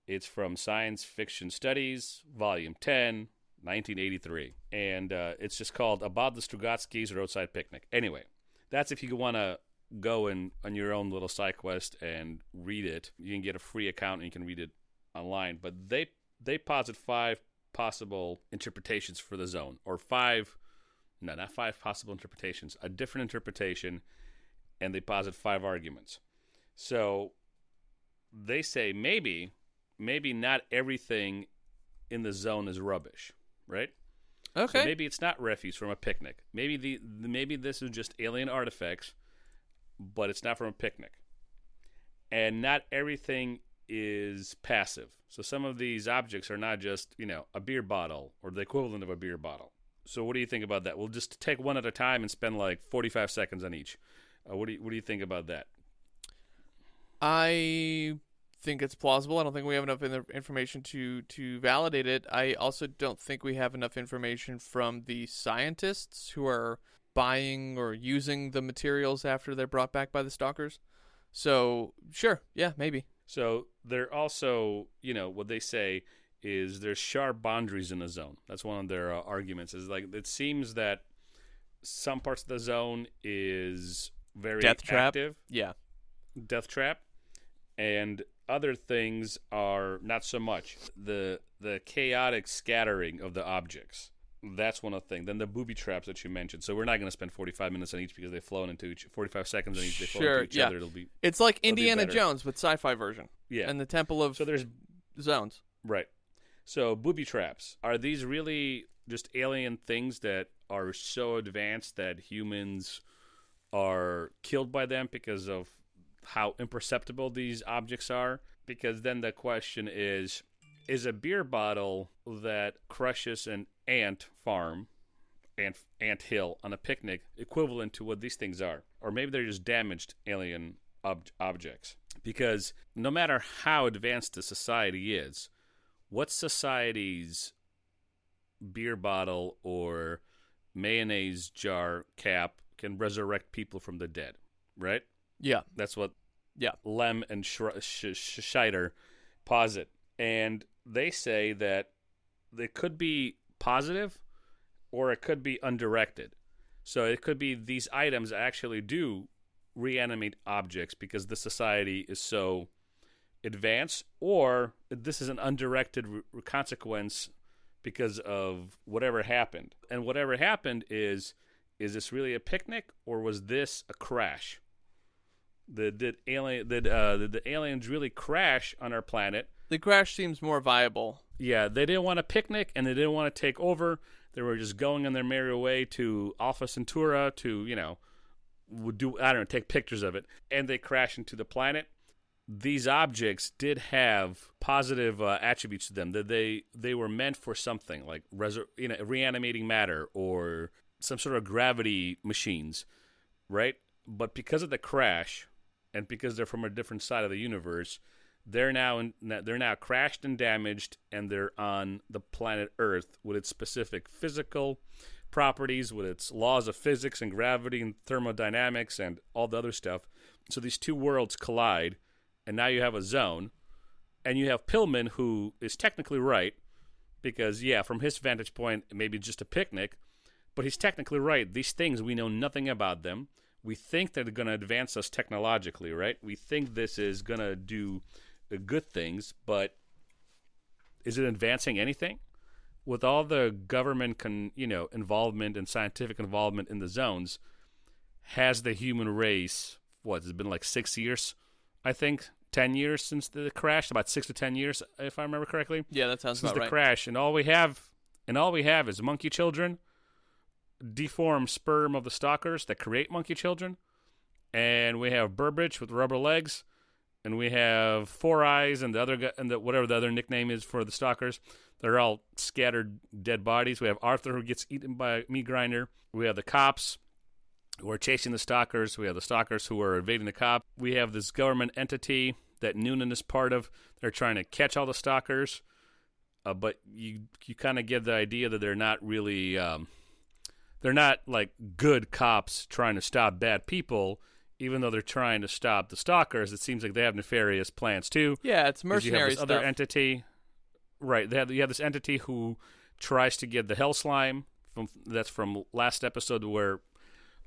It's from Science Fiction Studies, Volume 10, 1983. And uh, it's just called About the Strugatskys Roadside Picnic. Anyway, that's if you want to go and on your own little side quest and read it. You can get a free account and you can read it online. But they they posit five possible interpretations for the zone, or five, no, not five possible interpretations, a different interpretation, and they posit five arguments. So they say maybe, maybe not everything in the zone is rubbish, right? okay. So maybe it's not refuse from a picnic. Maybe the maybe this is just alien artifacts, but it's not from a picnic. And not everything is passive. So some of these objects are not just, you know, a beer bottle or the equivalent of a beer bottle. So what do you think about that? We'll just take one at a time and spend like 45 seconds on each. Uh, what do you what do you think about that? I think it's plausible. I don't think we have enough in- information to to validate it. I also don't think we have enough information from the scientists who are buying or using the materials after they're brought back by the stalkers. So, sure, yeah, maybe. So they're also, you know, what they say is there's sharp boundaries in the zone. That's one of their uh, arguments. Is like it seems that some parts of the zone is very Death trap? active, Yeah. death trap, and other things are not so much. The the chaotic scattering of the objects. That's one of the things. Then the booby traps that you mentioned. So we're not going to spend 45 minutes on each because they've flown into each 45 seconds on each. They flow Sure, into each yeah. other. It'll be It's like Indiana better. Jones but sci-fi version. yeah. And the Temple of so there's Zones. Right. So booby traps are these really just alien things that are so advanced that humans are killed by them because of how imperceptible these objects are? Because then the question is is a beer bottle that crushes an ant farm ant ant hill on a picnic equivalent to what these things are or maybe they're just damaged alien ob- objects because no matter how advanced a society is what society's beer bottle or mayonnaise jar cap can resurrect people from the dead right Yeah. that's what Yeah. Lem and Schre- Sch- Sch- Scheider posit. And they say that it could be positive or it could be undirected. So it could be these items actually do reanimate objects because the society is so advanced, or this is an undirected re- consequence because of whatever happened. And whatever happened is is this really a picnic or was this a crash? Did, did alien did uh, did the aliens really crash on our planet? The crash seems more viable. Yeah, they didn't want a picnic and they didn't want to take over. They were just going on their merry way to Alpha Centauri to you know would do I don't know take pictures of it, and they crash into the planet. These objects did have positive uh, attributes to them. That they they were meant for something like resur- you know reanimating matter or some sort of gravity machines, right? But because of the crash, and because they're from a different side of the universe, they're now in, they're now crashed and damaged, and they're on the planet Earth with its specific physical properties, with its laws of physics and gravity and thermodynamics and all the other stuff. So these two worlds collide, and now you have a zone. and you have Pillman, who is technically right because, yeah, from his vantage point, maybe just a picnic, but he's technically right. These things we know nothing about them. We think they're going to advance us technologically, right? We think this is going to do good things, but is it advancing anything? With all the government, con, you know, involvement and scientific involvement in the zones, has the human race what? It's been like six years, I think, ten years since the crash. About six to ten years, if I remember correctly. Yeah, that sounds since about the right. crash, and all we have, and all we have is monkey children, deformed sperm of the stalkers that create monkey children, and we have Burbridge with rubber legs, and we have Four Eyes and the other and the, whatever the other nickname is for the stalkers. They're all scattered dead bodies. We have Arthur who gets eaten by a meat grinder. We have the cops who are chasing the stalkers. We have the stalkers who are evading the cop. We have this government entity that Noonan is part of. They're trying to catch all the stalkers, uh, but you you kind of get the idea that they're not really um, they're not like good cops trying to stop bad people. Even though they're trying to stop the stalkers, it seems like they have nefarious plans too. Yeah, it's 'Cause you have mercenary this stuff. other entity, right? They have, you have this entity who tries to get the hell slime from that's from last episode where,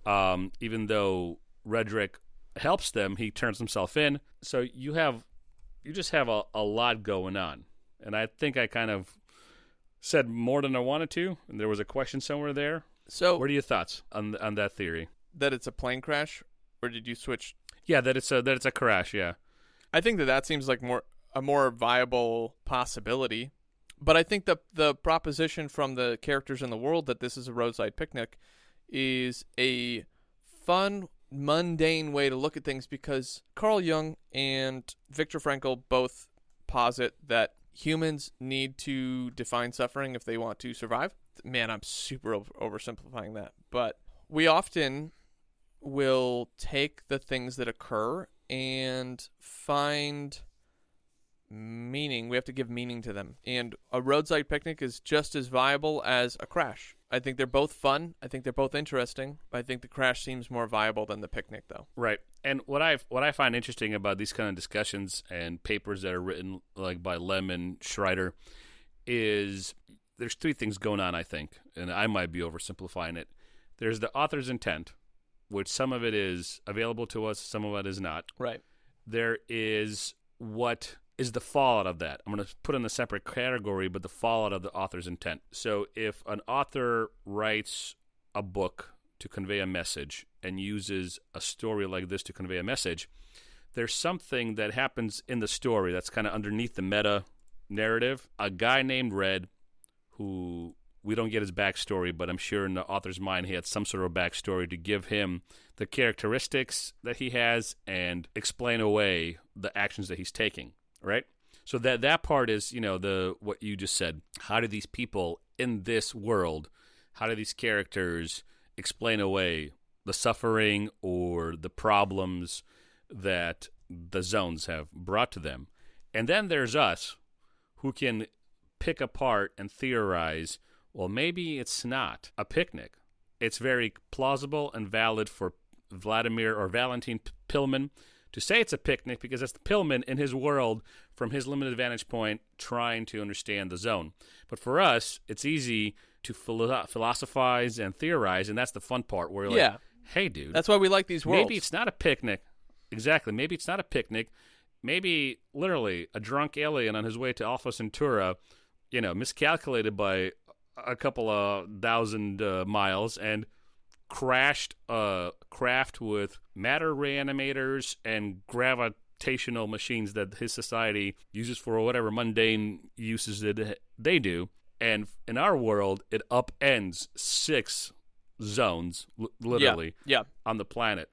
um, even though Redrick helps them, he turns himself in. So you have, you just have a, a lot going on, and I think I kind of said more than I wanted to, and there was a question somewhere there. So What are your thoughts on on that theory? that it's a plane crash, or did you switch? Yeah, that it's a that it's a crash. Yeah, I think that that seems like more a more viable possibility. But I think the the proposition from the characters in the world that this is a roadside picnic is a fun, mundane way to look at things because Carl Jung and Viktor Frankl both posit that humans need to define suffering if they want to survive. Man, I'm super over- oversimplifying that, but we often will take the things that occur and find meaning. We have to give meaning to them. And a roadside picnic is just as viable as a crash. I think they're both fun. I think they're both interesting. I think the crash seems more viable than the picnic, though. Right. And what I what I find interesting about these kind of discussions and papers that are written like by Lem and Schreider is there's three things going on, I think, and I might be oversimplifying it. There's the author's intent, which some of it is available to us, some of it is not. Right. There is what is the fallout of that. I'm going to put in a separate category, but the fallout of the author's intent. So if an author writes a book to convey a message and uses a story like this to convey a message, there's something that happens in the story that's kind of underneath the meta narrative. A guy named Red, who we don't get his backstory, but I'm sure in the author's mind he had some sort of backstory to give him the characteristics that he has and explain away the actions that he's taking. Right. So that that part is, you know, the what you just said. How do these people in this world, how do these characters explain away the suffering or the problems that the zones have brought to them? And then there's us who can pick apart and theorize well, maybe it's not a picnic. It's very plausible and valid for Vladimir or Valentin Pillman to say it's a picnic because that's Pillman in his world from his limited vantage point trying to understand the zone. But for us, it's easy to philo- philosophize and theorize, and that's the fun part where you're Yeah. like, hey, dude, That's why we like these worlds. Maybe it's not a picnic. Exactly. Maybe it's not a picnic. Maybe literally a drunk alien on his way to Alpha Centauri, you know, miscalculated by a couple of thousand uh, miles and crashed a craft with matter reanimators and gravitational machines that his society uses for whatever mundane uses that they do. And in our world, it upends six zones, l- literally Yeah. on the planet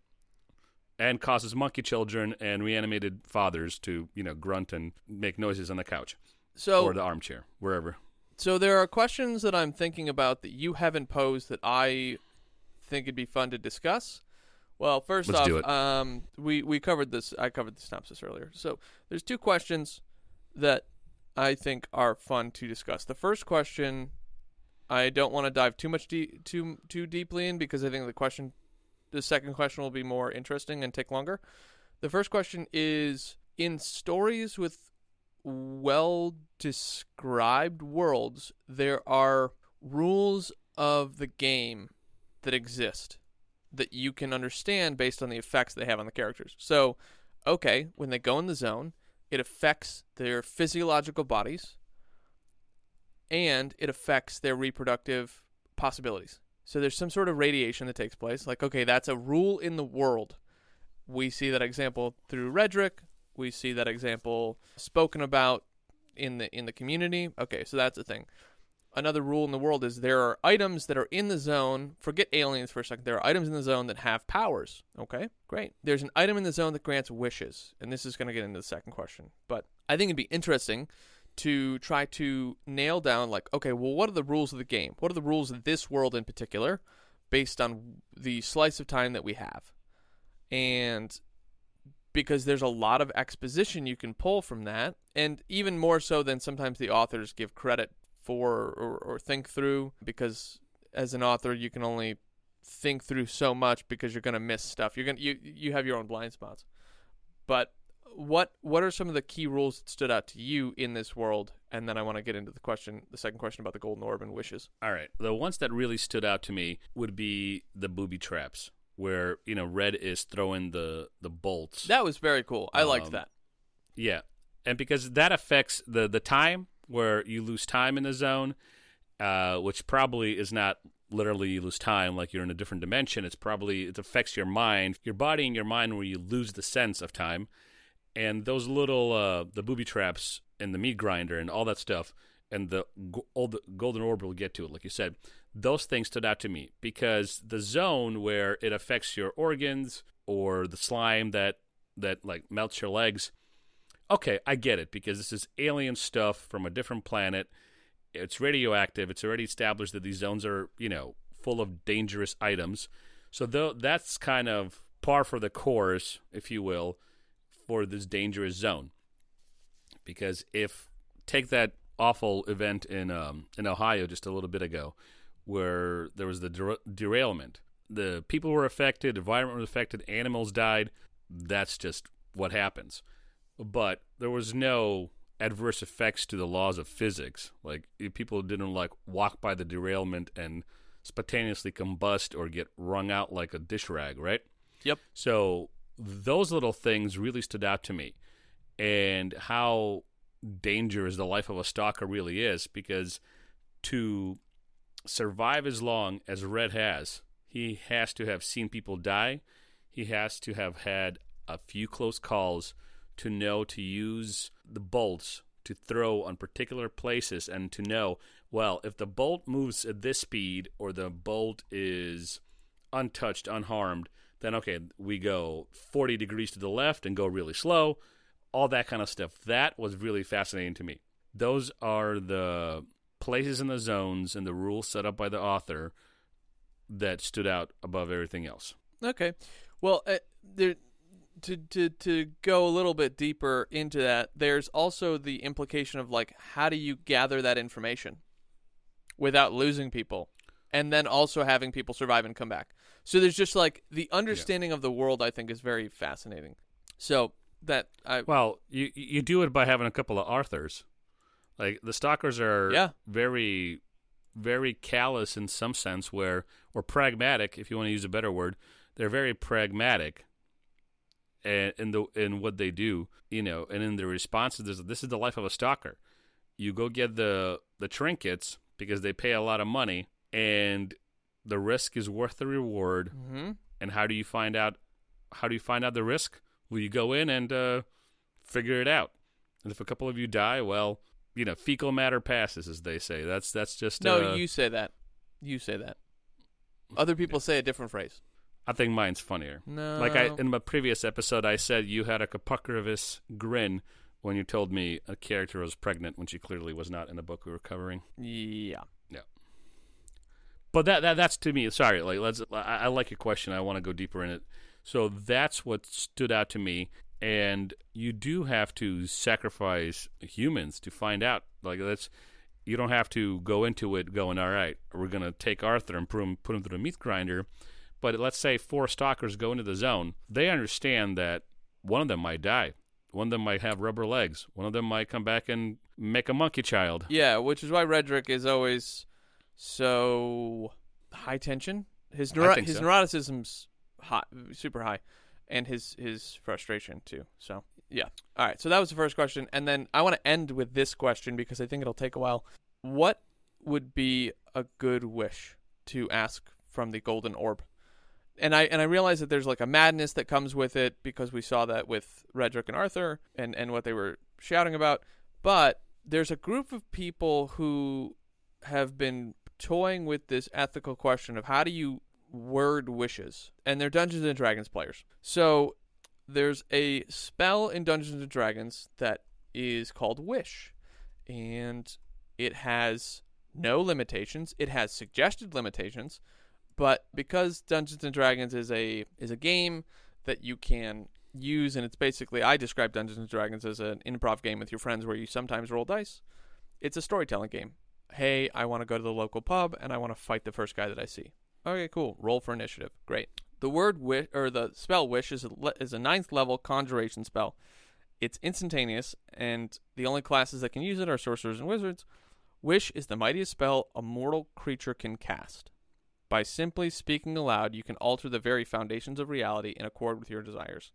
and causes monkey children and reanimated fathers to, you know, grunt and make noises on the couch So or the armchair, wherever. So there are questions that I'm thinking about that you haven't posed that I think it'd be fun to discuss. Well, 1st Let's off, um, we we covered this. I covered the synopsis earlier. So there's two questions that I think are fun to discuss. The first question, I don't want to dive too much de- too too deeply in because I think the question, the second question will be more interesting and take longer. The first question is in stories with well described worlds, there are rules of the game that exist that you can understand based on the effects they have on the characters. So, okay, when they go in the zone, it affects their physiological bodies and it affects their reproductive possibilities. So there's some sort of radiation that takes place. Like, okay, that's a rule in the world. We see that example through Redrick. We see that example spoken about in the in the community. Okay, so that's a thing. Another rule in the world is there are items that are in the zone. Forget aliens for a second. There are items in the zone that have powers. Okay, great. There's an item in the zone that grants wishes, and this is going to get into the second question. But I think it'd be interesting to try to nail down like okay well what are the rules of the game what are the rules of this world in particular based on the slice of time that we have and because there's a lot of exposition you can pull from that and even more so than sometimes the authors give credit for or, or think through because as an author you can only think through so much because you're going to miss stuff you're going to you you have your own blind spots but what what are some of the key rules that stood out to you in this world? And then I want to get into the question, the second question about the golden orb and wishes. All right, the ones that really stood out to me would be the booby traps, where you know Red is throwing the the bolts. That was very cool. I liked Um, that. Yeah, and because that affects the the time where you lose time in the zone, uh, which probably is not literally you lose time like you're in a different dimension. It's probably it affects your mind, your body, and your mind where you lose the sense of time. And those little uh, the booby traps and the meat grinder and all that stuff, and the all the golden orb will get to it, like you said. Those things stood out to me because the zone where it affects your organs or the slime that that like melts your legs okay, I get it because this is alien stuff from a different planet. It's radioactive. It's already established that these zones are, you know, full of dangerous items. So though that's kind of par for the course, if you will, for this dangerous zone. Because if take that awful event in um, in Ohio just a little bit ago, where there was the der- derailment, the people were affected, environment was affected, animals died. That's just what happens but there was no adverse effects to the laws of physics. Like people didn't like walk by the derailment and spontaneously combust or get wrung out like a dish rag, right? Yep. So those little things really stood out to me, and how dangerous the life of a stalker really is. Because to survive as long as Red has, he has to have seen people die. He has to have had a few close calls to know to use the bolts to throw on particular places and to know, well, if the bolt moves at this speed or the bolt is untouched, unharmed, then okay, we go 40 degrees to the left and go really slow, all that kind of stuff. That was really fascinating to me. Those are the places in the zones and the rules set up by the author that stood out above everything else. Okay. Well, uh, there to to to go a little bit deeper into that. There's also the implication of like how do you gather that information without losing people, and then also having people survive and come back. So there's just like the understanding of the world. I think is very fascinating. So that I Well, you you do it by having a couple of Arthurs. Like the stalkers are Yeah. very very callous in some sense where or pragmatic if you want to use a better word. They're very pragmatic and in the in what they do, you know, and in the responses this, this is the life of a stalker. You go get the the trinkets because they pay a lot of money and the risk is worth the reward hmm and how do you find out how do you find out the risk well you go in and uh, figure it out and if a couple of you die well you know fecal matter passes as they say that's that's just no, uh, you say that. You say that. Other people say a different phrase. i think mine's funnier No, like i in my previous episode i said you had a Kapukarovus grin when you told me a character was pregnant when she clearly was not in the book we were covering Yeah. yeah. but that, that that's to me sorry like let's I, I like your question i want to go deeper in it so that's what stood out to me and you do have to sacrifice humans to find out like that's you don't have to go into it going all right we're going to take arthur and put him, put him through the meat grinder but let's say four stalkers go into the zone they understand that one of them might die One of them might have rubber legs. One of them might come back and make a monkey child. Yeah, which is why Redrick is always so high tension. His neuro- his so. neuroticism's high, super high, and his his frustration too. So yeah. All right. So that was the first question, and then I want to end with this question because I think it'll take a while. What would be a good wish to ask from the golden orb? And I and I realize that there's like a madness that comes with it because we saw that with Redrick and Arthur and and what they were shouting about. But there's a group of people who have been toying with this ethical question of how do you word wishes, and they're Dungeons and Dragons players. So there's a spell in Dungeons and Dragons that is called Wish, and it has no limitations. It has suggested limitations, but because Dungeons and Dragons is a is a game that you can use, and it's basically I describe Dungeons and Dragons as an improv game with your friends where you sometimes roll dice. It's a storytelling game. Hey, I want to go to the local pub and I want to fight the first guy that I see. Okay, cool. Roll for initiative. Great. The word wish or the spell wish is a, le- is a ninth level conjuration spell. It's instantaneous, and the only classes that can use it are sorcerers and wizards. Wish is the mightiest spell a mortal creature can cast. By simply speaking aloud, you can alter the very foundations of reality in accord with your desires.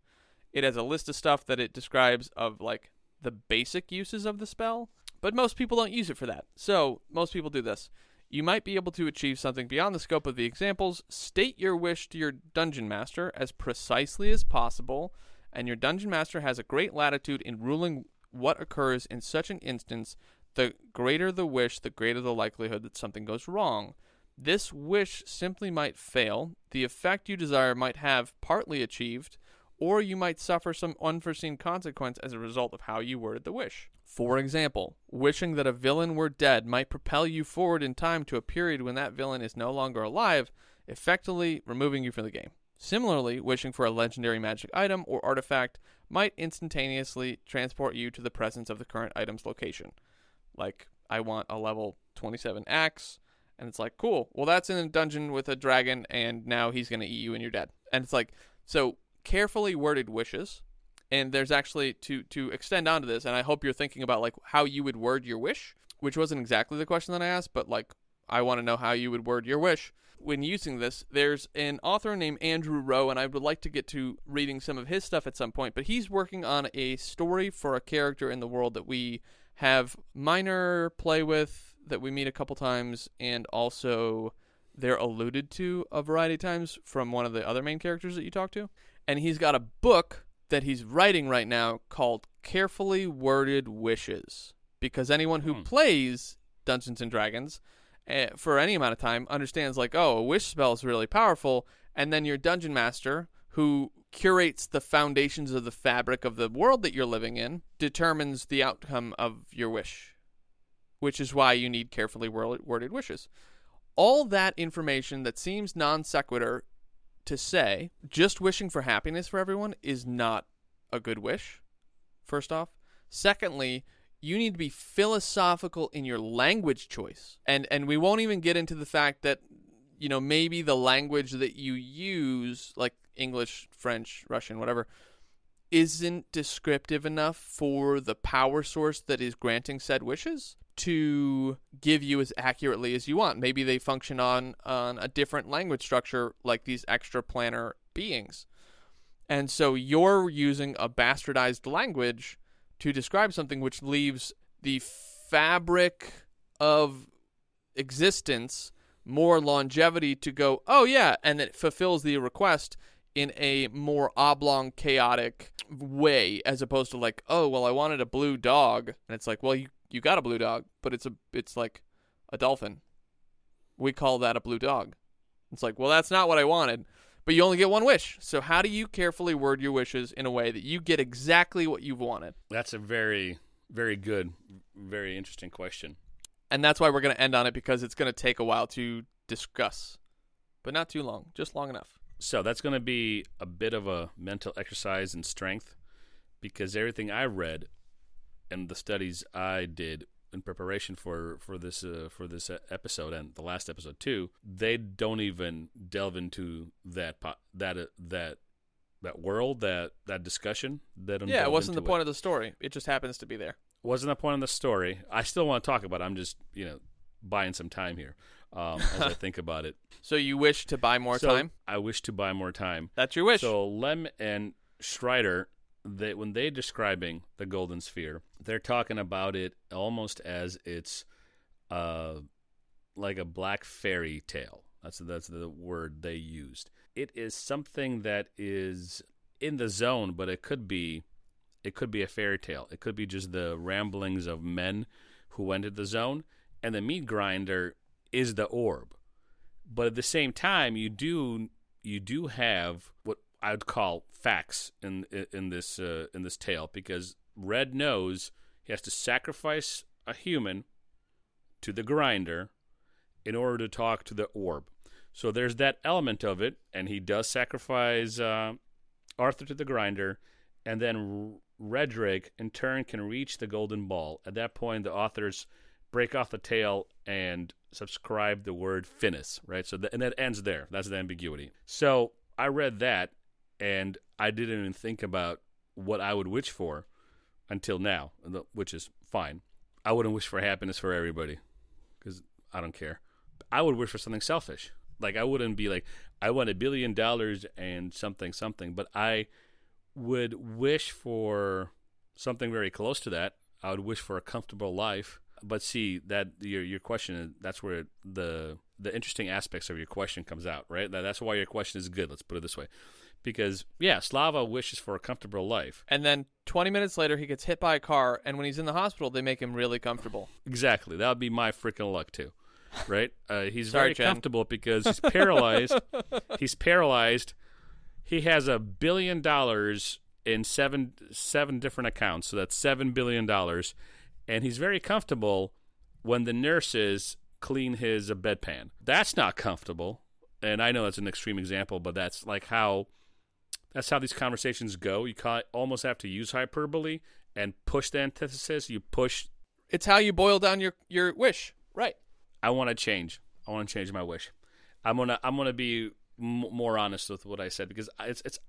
It has a list of stuff that it describes of like the basic uses of the spell, but most people don't use it for that. So, most people do this. You might be able to achieve something beyond the scope of the examples. State your wish to your dungeon master as precisely as possible, and your dungeon master has a great latitude in ruling what occurs in such an instance. The greater the wish, the greater the likelihood that something goes wrong. This wish simply might fail. The effect you desire might have partly achieved, or you might suffer some unforeseen consequence as a result of how you worded the wish. For example, wishing that a villain were dead might propel you forward in time to a period when that villain is no longer alive, effectively removing you from the game. Similarly, wishing for a legendary magic item or artifact might instantaneously transport you to the presence of the current item's location. Like, I want a level 27 axe, and it's like, cool, well, that's in a dungeon with a dragon, and now he's going to eat you and you're dead. And it's like, so carefully worded wishes and there's actually to to extend onto this and i hope you're thinking about like how you would word your wish which wasn't exactly the question that i asked but like i want to know how you would word your wish. When using this there's an author named andrew rowe and i would like to get to reading some of his stuff at some point but he's working on a story for a character in the world that we have minor play with that we meet a couple times and also they're alluded to a variety of times from one of the other main characters that you talk to and he's got a book that he's writing right now called Carefully Worded Wishes. Because anyone who Hmm. plays Dungeons and Dragons uh, for any amount of time understands, like, oh, a wish spell is really powerful. And then your dungeon master, who curates the foundations of the fabric of the world that you're living in, determines the outcome of your wish, which is why you need carefully worded wishes. All that information that seems non sequitur to say just wishing for happiness for everyone is not a good wish first off. Secondly you need to be philosophical in your language choice. And and we won't even get into the fact that you know maybe the language that you use like english french russian whatever isn't descriptive enough for the power source that is granting said wishes to give you as accurately as you want. Maybe they function on on a different language structure like these extra planar beings. And so you're using a bastardized language to describe something which leaves the fabric of existence more longevity to go, oh yeah, and it fulfills the request in a more oblong, chaotic way, as opposed to like, oh well, I wanted a blue dog, and it's like, well, you you got a blue dog, but it's a it's like a dolphin. We call that a blue dog. It's like, well, that's not what I wanted, but you only get one wish. So how do you carefully word your wishes in a way that you get exactly what you've wanted? That's a very, very good, very interesting question. And that's why we're going to end on it because it's going to take a while to discuss, but not too long, just long enough. So that's going to be a bit of a mental exercise and strength because everything I read and the studies I did in preparation for for this uh, for this uh, episode and the last episode too, they don't even delve into that po- that uh, that that world, that that discussion. That Yeah, it wasn't the point of the story. It just happens to be there. wasn't the point of the story. I still want to talk about. it. I'm just you know buying some time here um, as I think about it. So you wish to buy more So, time? I wish to buy more time. That's your wish. So Lem and Strider, they when they're describing the Golden Sphere, they're talking about it almost as it's uh like a black fairy tale. That's that's the word they used. It is something that is in the zone, but it could be it could be a fairy tale. It could be just the ramblings of men who entered the zone, and the meat grinder is the orb. But at the same time, you do you do have what I would call facts in in this uh, in this tale because Red knows he has to sacrifice a human to the grinder in order to talk to the orb. So there's that element of it, and he does sacrifice uh, Arthur to the grinder, and then Redrick in turn can reach the golden ball. At that point, the authors break off the tale and subscribe the word finis, right? So th- and that ends there. That's the ambiguity. So I read that, and I didn't even think about what I would wish for until now, which is fine. I wouldn't wish for happiness for everybody because I don't care. I would wish for something selfish. Like I wouldn't be like I want a billion dollars and something something, but I would wish for something very close to that. I would wish for a comfortable life. But see that your your question that's where the the interesting aspects of your question comes out, right? That, that's why your question is good. Let's put it this way, because yeah, Slava wishes for a comfortable life. and then 20 minutes later, he gets hit by a car, and when he's in the hospital, they make him really comfortable. Exactly. That would be my freaking luck too. Right? Uh, he's Sorry, very Jen. comfortable because he's paralyzed. he's paralyzed. He has a billion dollars in seven seven different accounts, so that's seven billion dollars, and he's very comfortable when the nurses clean his bedpan. That's not comfortable, and I know that's an extreme example, but that's like how that's how these conversations go. You almost have to use hyperbole and push the antithesis. You push It's how you boil down your, your wish. Right. I want to change. I want to change my wish. I'm gonna I'm gonna be m- more honest with what I said because it's it's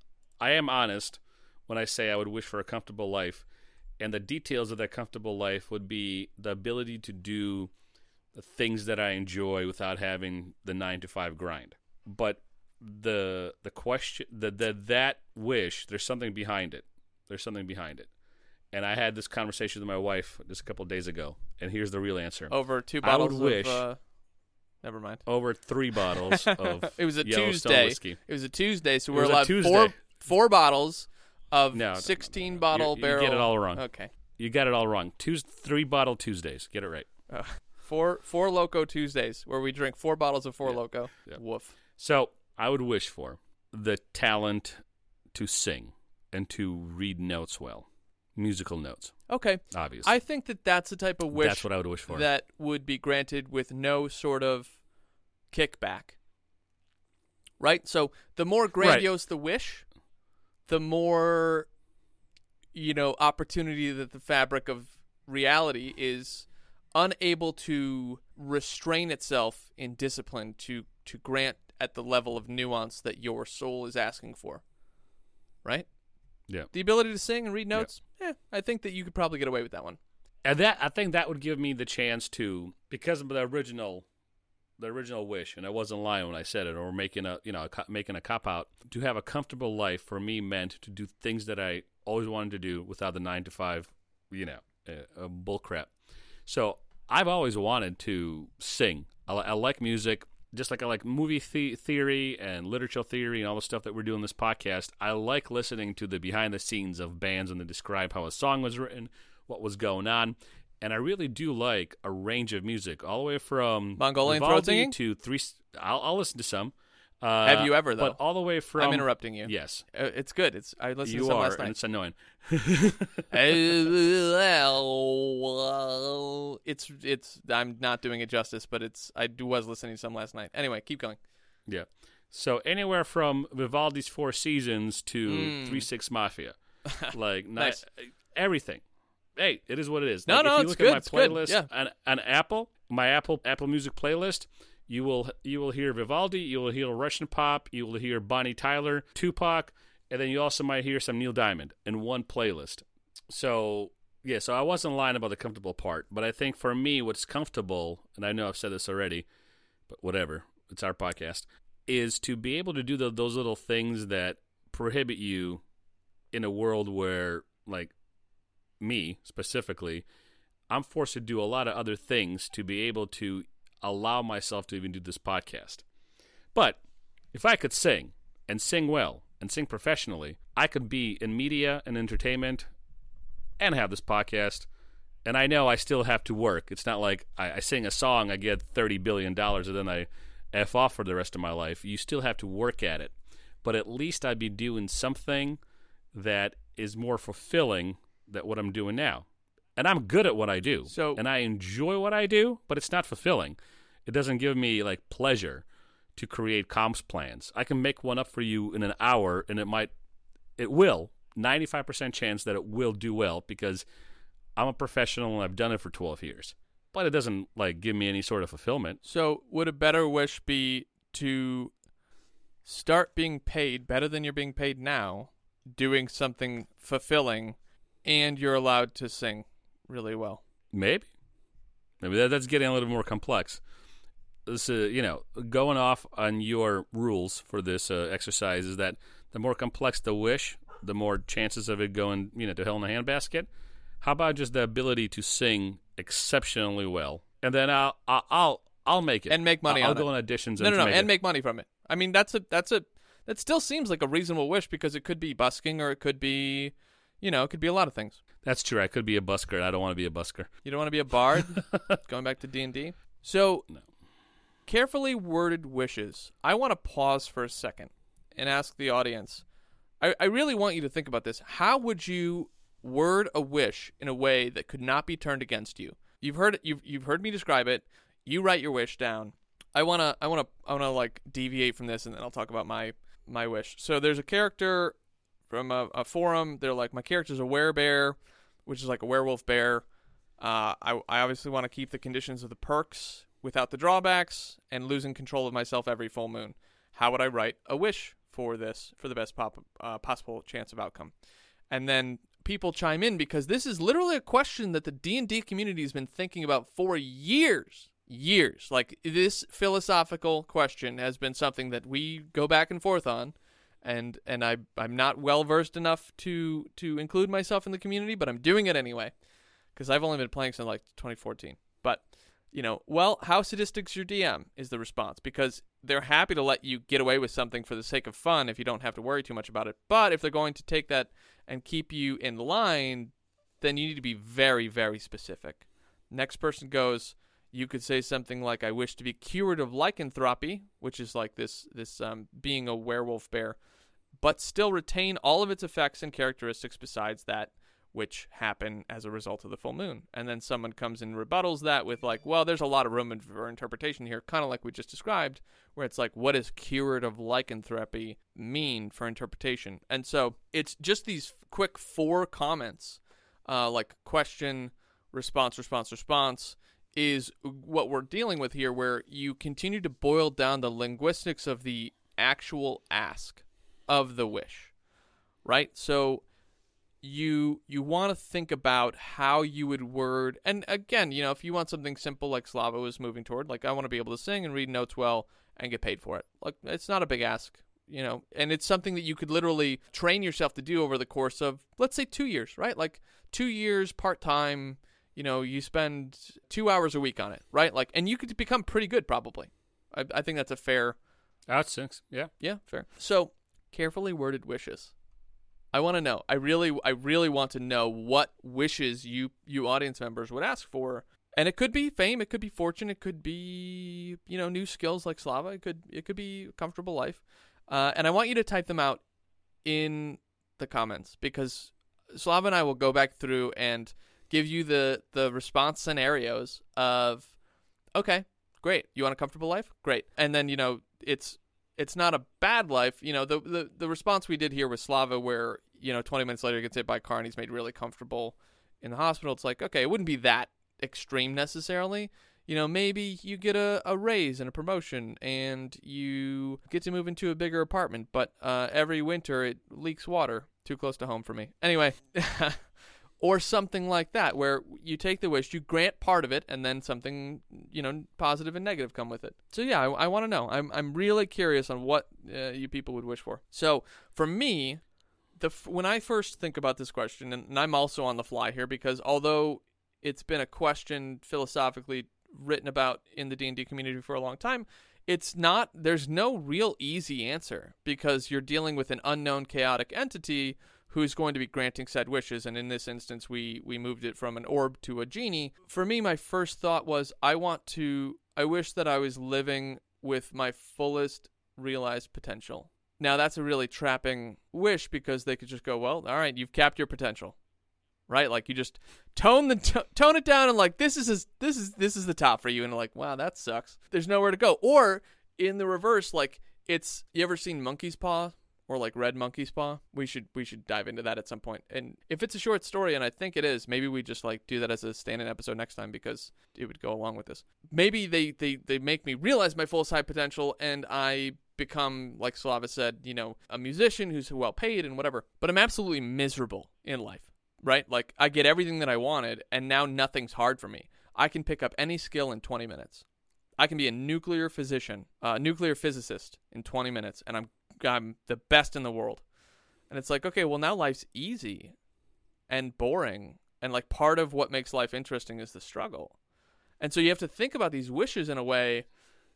I am honest when I say I would wish for a comfortable life, and the details of that comfortable life would be the ability to do the things that I enjoy without having the nine to five grind. But the the question the, the that wish there's something behind it. There's something behind it. And I had this conversation with my wife just a couple of days ago, and here's the real answer Over two bottles I would wish- of. Uh, never mind. over three bottles of it was a Tuesday. whiskey. It was a Tuesday, so we're allowed four four bottles of No, no, no, 16 no, no. bottle You- you get it all wrong. Okay. You got it all wrong. Tues three bottle Tuesdays. Get it right. Four four Loko Tuesdays where we drink four bottles of four Yeah. Loko. Yeah. Woof. So I would wish for the talent to sing and to read notes well, musical notes. Okay. Obviously, I think that that's the type of wish that's what I would wish for. that would be granted with no sort of kickback. Right? So the more grandiose the wish, the more you know opportunity that the fabric of reality is unable to restrain itself in discipline to to grant at the level of nuance that your soul is asking for. Right? Yeah. The ability to sing and read notes, yeah, I think that you could probably get away with that one. and that I think that would give me the chance to because of the original the original wish and I wasn't lying when I said it or making a you know a, making a cop out to have a comfortable life for me meant to do things that I always wanted to do without the 9 to 5 you know uh, uh, bull crap so I've always wanted to sing I, I like music just like I like movie the- theory and literature theory and all the stuff that we're doing this podcast I like listening to the behind the scenes of bands and they describe how a song was written what was going on. And I really do like a range of music, all the way from Mongolian throat Vivaldi singing? to three. I'll, I'll listen to some. Uh, Have you ever, though? But all the way from I'm interrupting you. Yes, Uh, It's good. It's I listened you to some are, last and night. it's annoying. it's it's I'm not doing it justice, but it's I do- was listening to some last night. Anyway, keep going. yeah. So anywhere from Vivaldi's Four Seasons to Mm. Three Six Mafia, like Nice. ni- everything. Hey, it is what it is. No, like, no, if you it's look good, at my it's good, playlist yeah. on, on Apple, my Apple Apple Music playlist, you will you will hear Vivaldi, you will hear Russian pop, you will hear Bonnie Tyler, Tupac, and then you also might hear some Neil Diamond in one playlist. So yeah, so I wasn't lying about the comfortable part, but I think for me, what's comfortable, and I know I've said this already, but whatever, it's our podcast, is to be able to do the, those little things that prohibit you in a world where, like me specifically, I'm forced to do a lot of other things to be able to allow myself to even do this podcast. But if I could sing and sing well and sing professionally, I could be in media and entertainment and have this podcast. And I know I still have to work. It's not like I, I sing a song, I get $30 billion, and then I F off for the rest of my life. You still have to work at it. But at least I'd be doing something that is more fulfilling than what I'm doing now. And I'm good at what I do. So- and I enjoy what I do, but it's not fulfilling. It doesn't give me like pleasure to create comps plans. I can make one up for you in an hour and it might it will 95% chance that it will do well because I'm a professional and I've done it for 12 years. But it doesn't like give me any sort of fulfillment. So, would a better wish be to start being paid better than you're being paid now, doing something fulfilling, and you're allowed to sing really well? Maybe. Maybe that, that's getting a little more complex. This, uh, you know, going off on your rules for this uh, exercise is that the more complex the wish, the more chances of it going, you know, to hell in a handbasket. How about just the ability to sing exceptionally well, and then I'll I'll I'll, I'll make it And make money I'll, on go it. on auditions. No, and no, no, make and it. make money from it. I mean, that's a that's a that still seems like a reasonable wish because it could be busking or it could be, you know, it could be a lot of things. That's true. I could be a busker. I don't want to be a busker. You don't want to be a bard. going back to D and D. So, No. carefully worded wishes. I want to pause for a second and ask the audience. I, I really want you to think about this. How would you word a wish in a way that could not be turned against you? You've heard you've you've heard me describe it. You write your wish down. I wanna I wanna I wanna like deviate from this and then I'll talk about my my wish. So there's a character from a, a forum. They're like my character's a werebear, which is like a werewolf bear. Uh, I, I obviously want to keep the conditions of the perks without the drawbacks and losing control of myself every full moon. How would I write a wish for this for the best pop, uh, possible chance of outcome? And then people chime in because this is literally a question that the D&D community has been thinking about for years. Years. Like this philosophical question has been something that we go back and forth on and and I I'm not well versed enough to to include myself in the community, but I'm doing it anyway because I've only been playing since like 2014. But you know, well, how sadistic's your DM is the response because they're happy to let you get away with something for the sake of fun if you don't have to worry too much about it. But if they're going to take that and keep you in line, then you need to be very very specific. Next person goes. You could say something like, "I wish to be cured of lycanthropy," which is like this this um, being a werewolf bear, but still retain all of its effects and characteristics besides that which happen as a result of the full moon. And then someone comes and rebuttals that with like, well, there's a lot of room for interpretation here, kind of like we just described, where it's like, what does cured of lycanthropy mean for interpretation? And so it's just these quick four comments, uh, like question, response, response, response, is what we're dealing with here, where you continue to boil down the linguistics of the actual ask of the wish, right? So you you want to think about how you would word and again you know if you want something simple like slava was moving toward like i want to be able to sing and read notes well and get paid for it like it's not a big ask you know and it's something that you could literally train yourself to do over the course of let's say two years right like two years part-time you know you spend two hours a week on it right like and you could become pretty good probably i, I think that's a fair That's six. Yeah. yeah, fair. So, carefully worded wishes. I want to know. I really, I really want to know what wishes you, you audience members would ask for. And it could be fame, it could be fortune, it could be you know new skills like Slava. It could, it could be a comfortable life. Uh, and I want you to type them out in the comments because Slava and I will go back through and give you the the response scenarios of okay, great. You want a comfortable life? Great. And then, you know, it's it's not a bad life. You know, the the, the response we did here with Slava where, you know, 20 minutes later he gets hit by a car and he's made really comfortable in the hospital. It's like, okay, it wouldn't be that extreme necessarily. you know, maybe you get a, a raise and a promotion and you get to move into a bigger apartment, but uh, every winter it leaks water. Too close to home for me. Anyway, or something like that, where you take the wish, you grant part of it, and then something, you know, positive and negative come with it. So yeah, I, I want to know. I'm I'm really curious on what uh, you people would wish for. So for me, the f- when I first think about this question, and, and I'm also on the fly here because although it's been a question philosophically written about in the D&D community for a long time, it's not there's no real easy answer because you're dealing with an unknown chaotic entity who's going to be granting said wishes and in this instance we we moved it from an orb to a genie. For me my first thought was I want to I wish that I was living with my fullest realized potential. Now that's a really trapping wish because they could just go, well, all right, you've capped your potential right? Like you just tone the t- tone it down and like this is this is this is the top for you, and like wow that sucks. There's nowhere to go. Or in the reverse, like it's you ever seen Monkey's Paw or like read Monkey's Paw? We should we should dive into that at some point. And if it's a short story, and I think it is, maybe we just like do that as a stand-in episode next time because it would go along with this. Maybe they they they make me realize my full side potential, and I become like Slava said, you know, a musician who's well paid and whatever. But I'm absolutely miserable in life right? Like I get everything that I wanted, and now nothing's hard for me. I can pick up any skill in 20 minutes. I can be a nuclear physician, a uh, nuclear physicist in 20 minutes, and I'm I'm the best in the world. And it's like, okay, well now life's easy and boring, and like part of what makes life interesting is the struggle. And so you have to think about these wishes in a way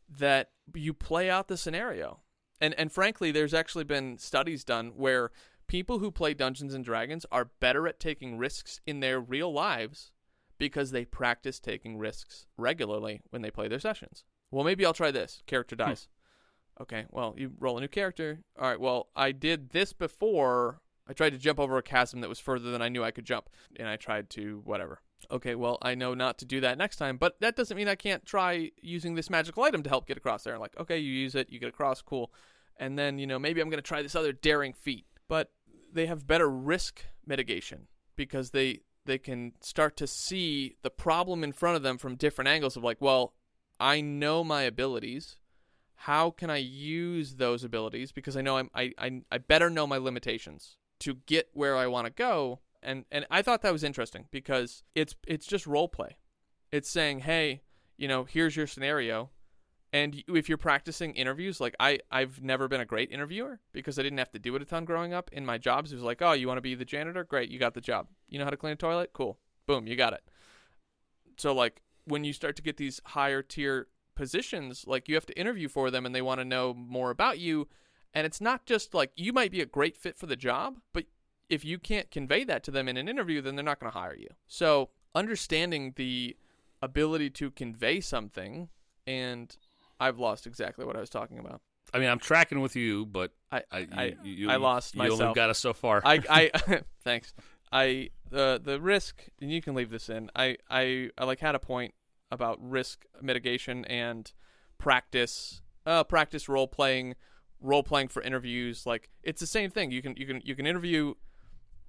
that you play out the scenario. And and frankly, there's actually been studies done where people who play Dungeons and Dragons are better at taking risks in their real lives because they practice taking risks regularly when they play their sessions. Well, maybe I'll try this. Character Hmm. Okay, well, you roll a new character. All right, well, I did this before. I tried to jump over a chasm that was further than I knew I could jump, and I tried to whatever. Okay, well, I know not to do that next time, but that doesn't mean I can't try using this magical item to help get across there. Like, okay, you use it, you get across, cool. And then, you know, maybe I'm going to try this other daring feat. But they have better risk mitigation because they they can start to see the problem in front of them from different angles of like, well, I know my abilities. How can I use those abilities? Because I know I'm, I, I I better know my limitations to get where I want to go. And and I thought that was interesting because it's it's just role play. It's saying, hey, you know, here's your scenario. And if you're practicing interviews, like I, I've never been a great interviewer because I didn't have to do it a ton growing up. In my jobs, it was like, oh, you want to be the janitor? Great, you got the job. You know how to clean a toilet? Cool. Boom, you got it. So, like, when you start to get these higher tier positions, like, you have to interview for them and they want to know more about you. And it's not just like you might be a great fit for the job, but if you can't convey that to them in an interview, then they're not going to hire you. So, understanding the ability to convey something and I've lost exactly what I was talking about. I mean, I'm tracking with you, but I I, I, you, I lost you only got us so far. I, I thanks. I the the risk, and you can leave this in. I, I I like had a point about risk mitigation and practice, uh, practice role playing, role playing for interviews. Like it's the same thing. You can you can you can interview.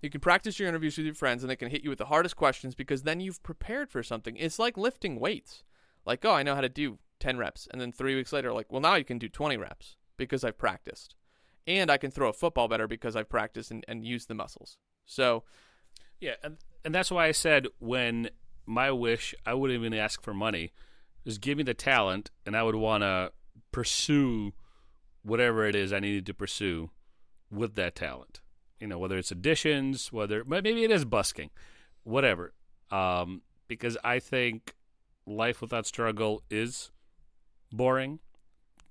You can practice your interviews with your friends, and they can hit you with the hardest questions because then you've prepared for something. It's like lifting weights. Like, oh, I know how to do 10 reps. And then three weeks later, like, well, now you can do 20 reps because I've practiced. And I can throw a football better because I've practiced and, and used the muscles. So, yeah, and, and that's why I said when my wish, I wouldn't even ask for money. Just give me the talent, and I would want to pursue whatever it is I needed to pursue with that talent. You know, whether it's additions, whether maybe it is busking, whatever. Um, because I think life without struggle is boring.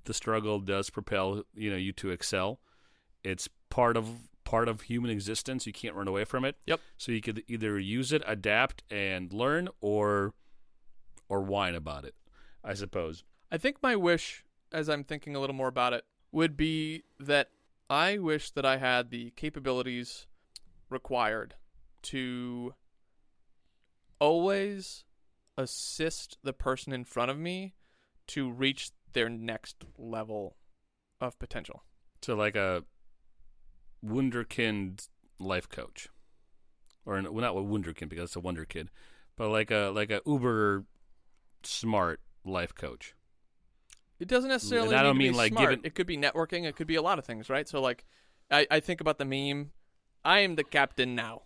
The struggle does propel you know you to excel. It's part of part of human existence. You can't run away from it. Yep. So you could either use it, adapt, and learn, or or whine about it. I suppose. I think my wish, as I'm thinking a little more about it, would be that I wish that I had the capabilities required to always assist the person in front of me to reach their next level of potential. So like a wunderkind life coach, or well, not a wunderkind because it's a wonder kid, but like a like a Uber smart life coach. It doesn't necessarily. And I don't need to mean, be like, smart. given- It could be networking. It could be a lot of things, right? So like, I, I think about the meme. I am the captain now.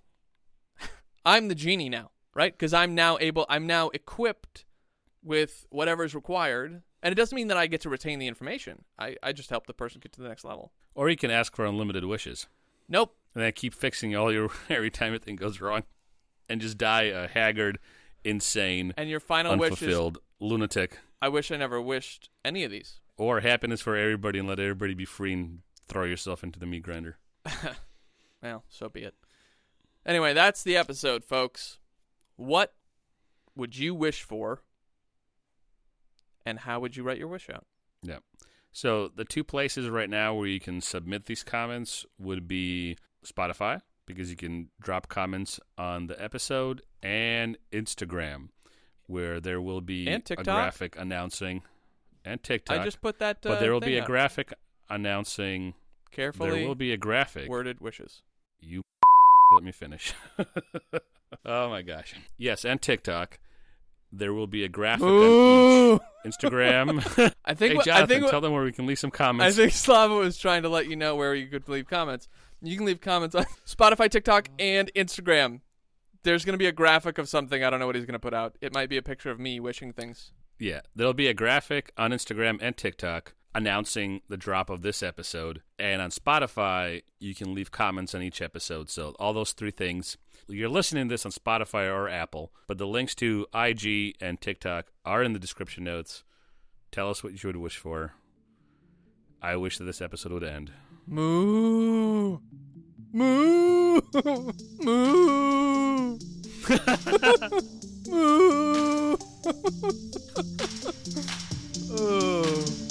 I'm the genie now, right? Because I'm now able. I'm now equipped with whatever is required, and it doesn't mean that I get to retain the information. I, I just help the person get to the next level. Or you can ask for unlimited wishes. Nope. and then keep fixing all your every time anything goes wrong, and just die a haggard, insane, And your final wish is, unfulfilled lunatic, I wish I never wished any of these. or happiness for everybody and let everybody be free and throw yourself into the meat grinder. Well, so be it. Anyway, that's the episode, folks. What would you wish for? And how would you write your wish out? Yeah. So the two places right now where you can submit these comments would be Spotify because you can drop comments on the episode and Instagram where there will be a graphic announcing and TikTok. I just put that. Uh, but there will be a graphic announcing carefully there will be a graphic worded wishes. You let me finish. oh my gosh. Yes, and TikTok. There will be a graphic on each Instagram. I think. hey, what- Jonathan, I think. what- tell them where we can leave some comments. I think Slava was trying to let you know where you could leave comments. You can leave comments on Spotify, TikTok, and Instagram. There's going to be a graphic of something. I don't know what he's going to put out. It might be a picture of me wishing things. yeah, there'll be a graphic on Instagram and TikTok announcing the drop of this episode. And on Spotify, you can leave comments on each episode. So all those three things. You're listening to this on Spotify or Apple, but the links to IG and TikTok are in the description notes. Tell us what you would wish for. I wish that this episode would end. Moo. Moo. Moo. Moo. Oh.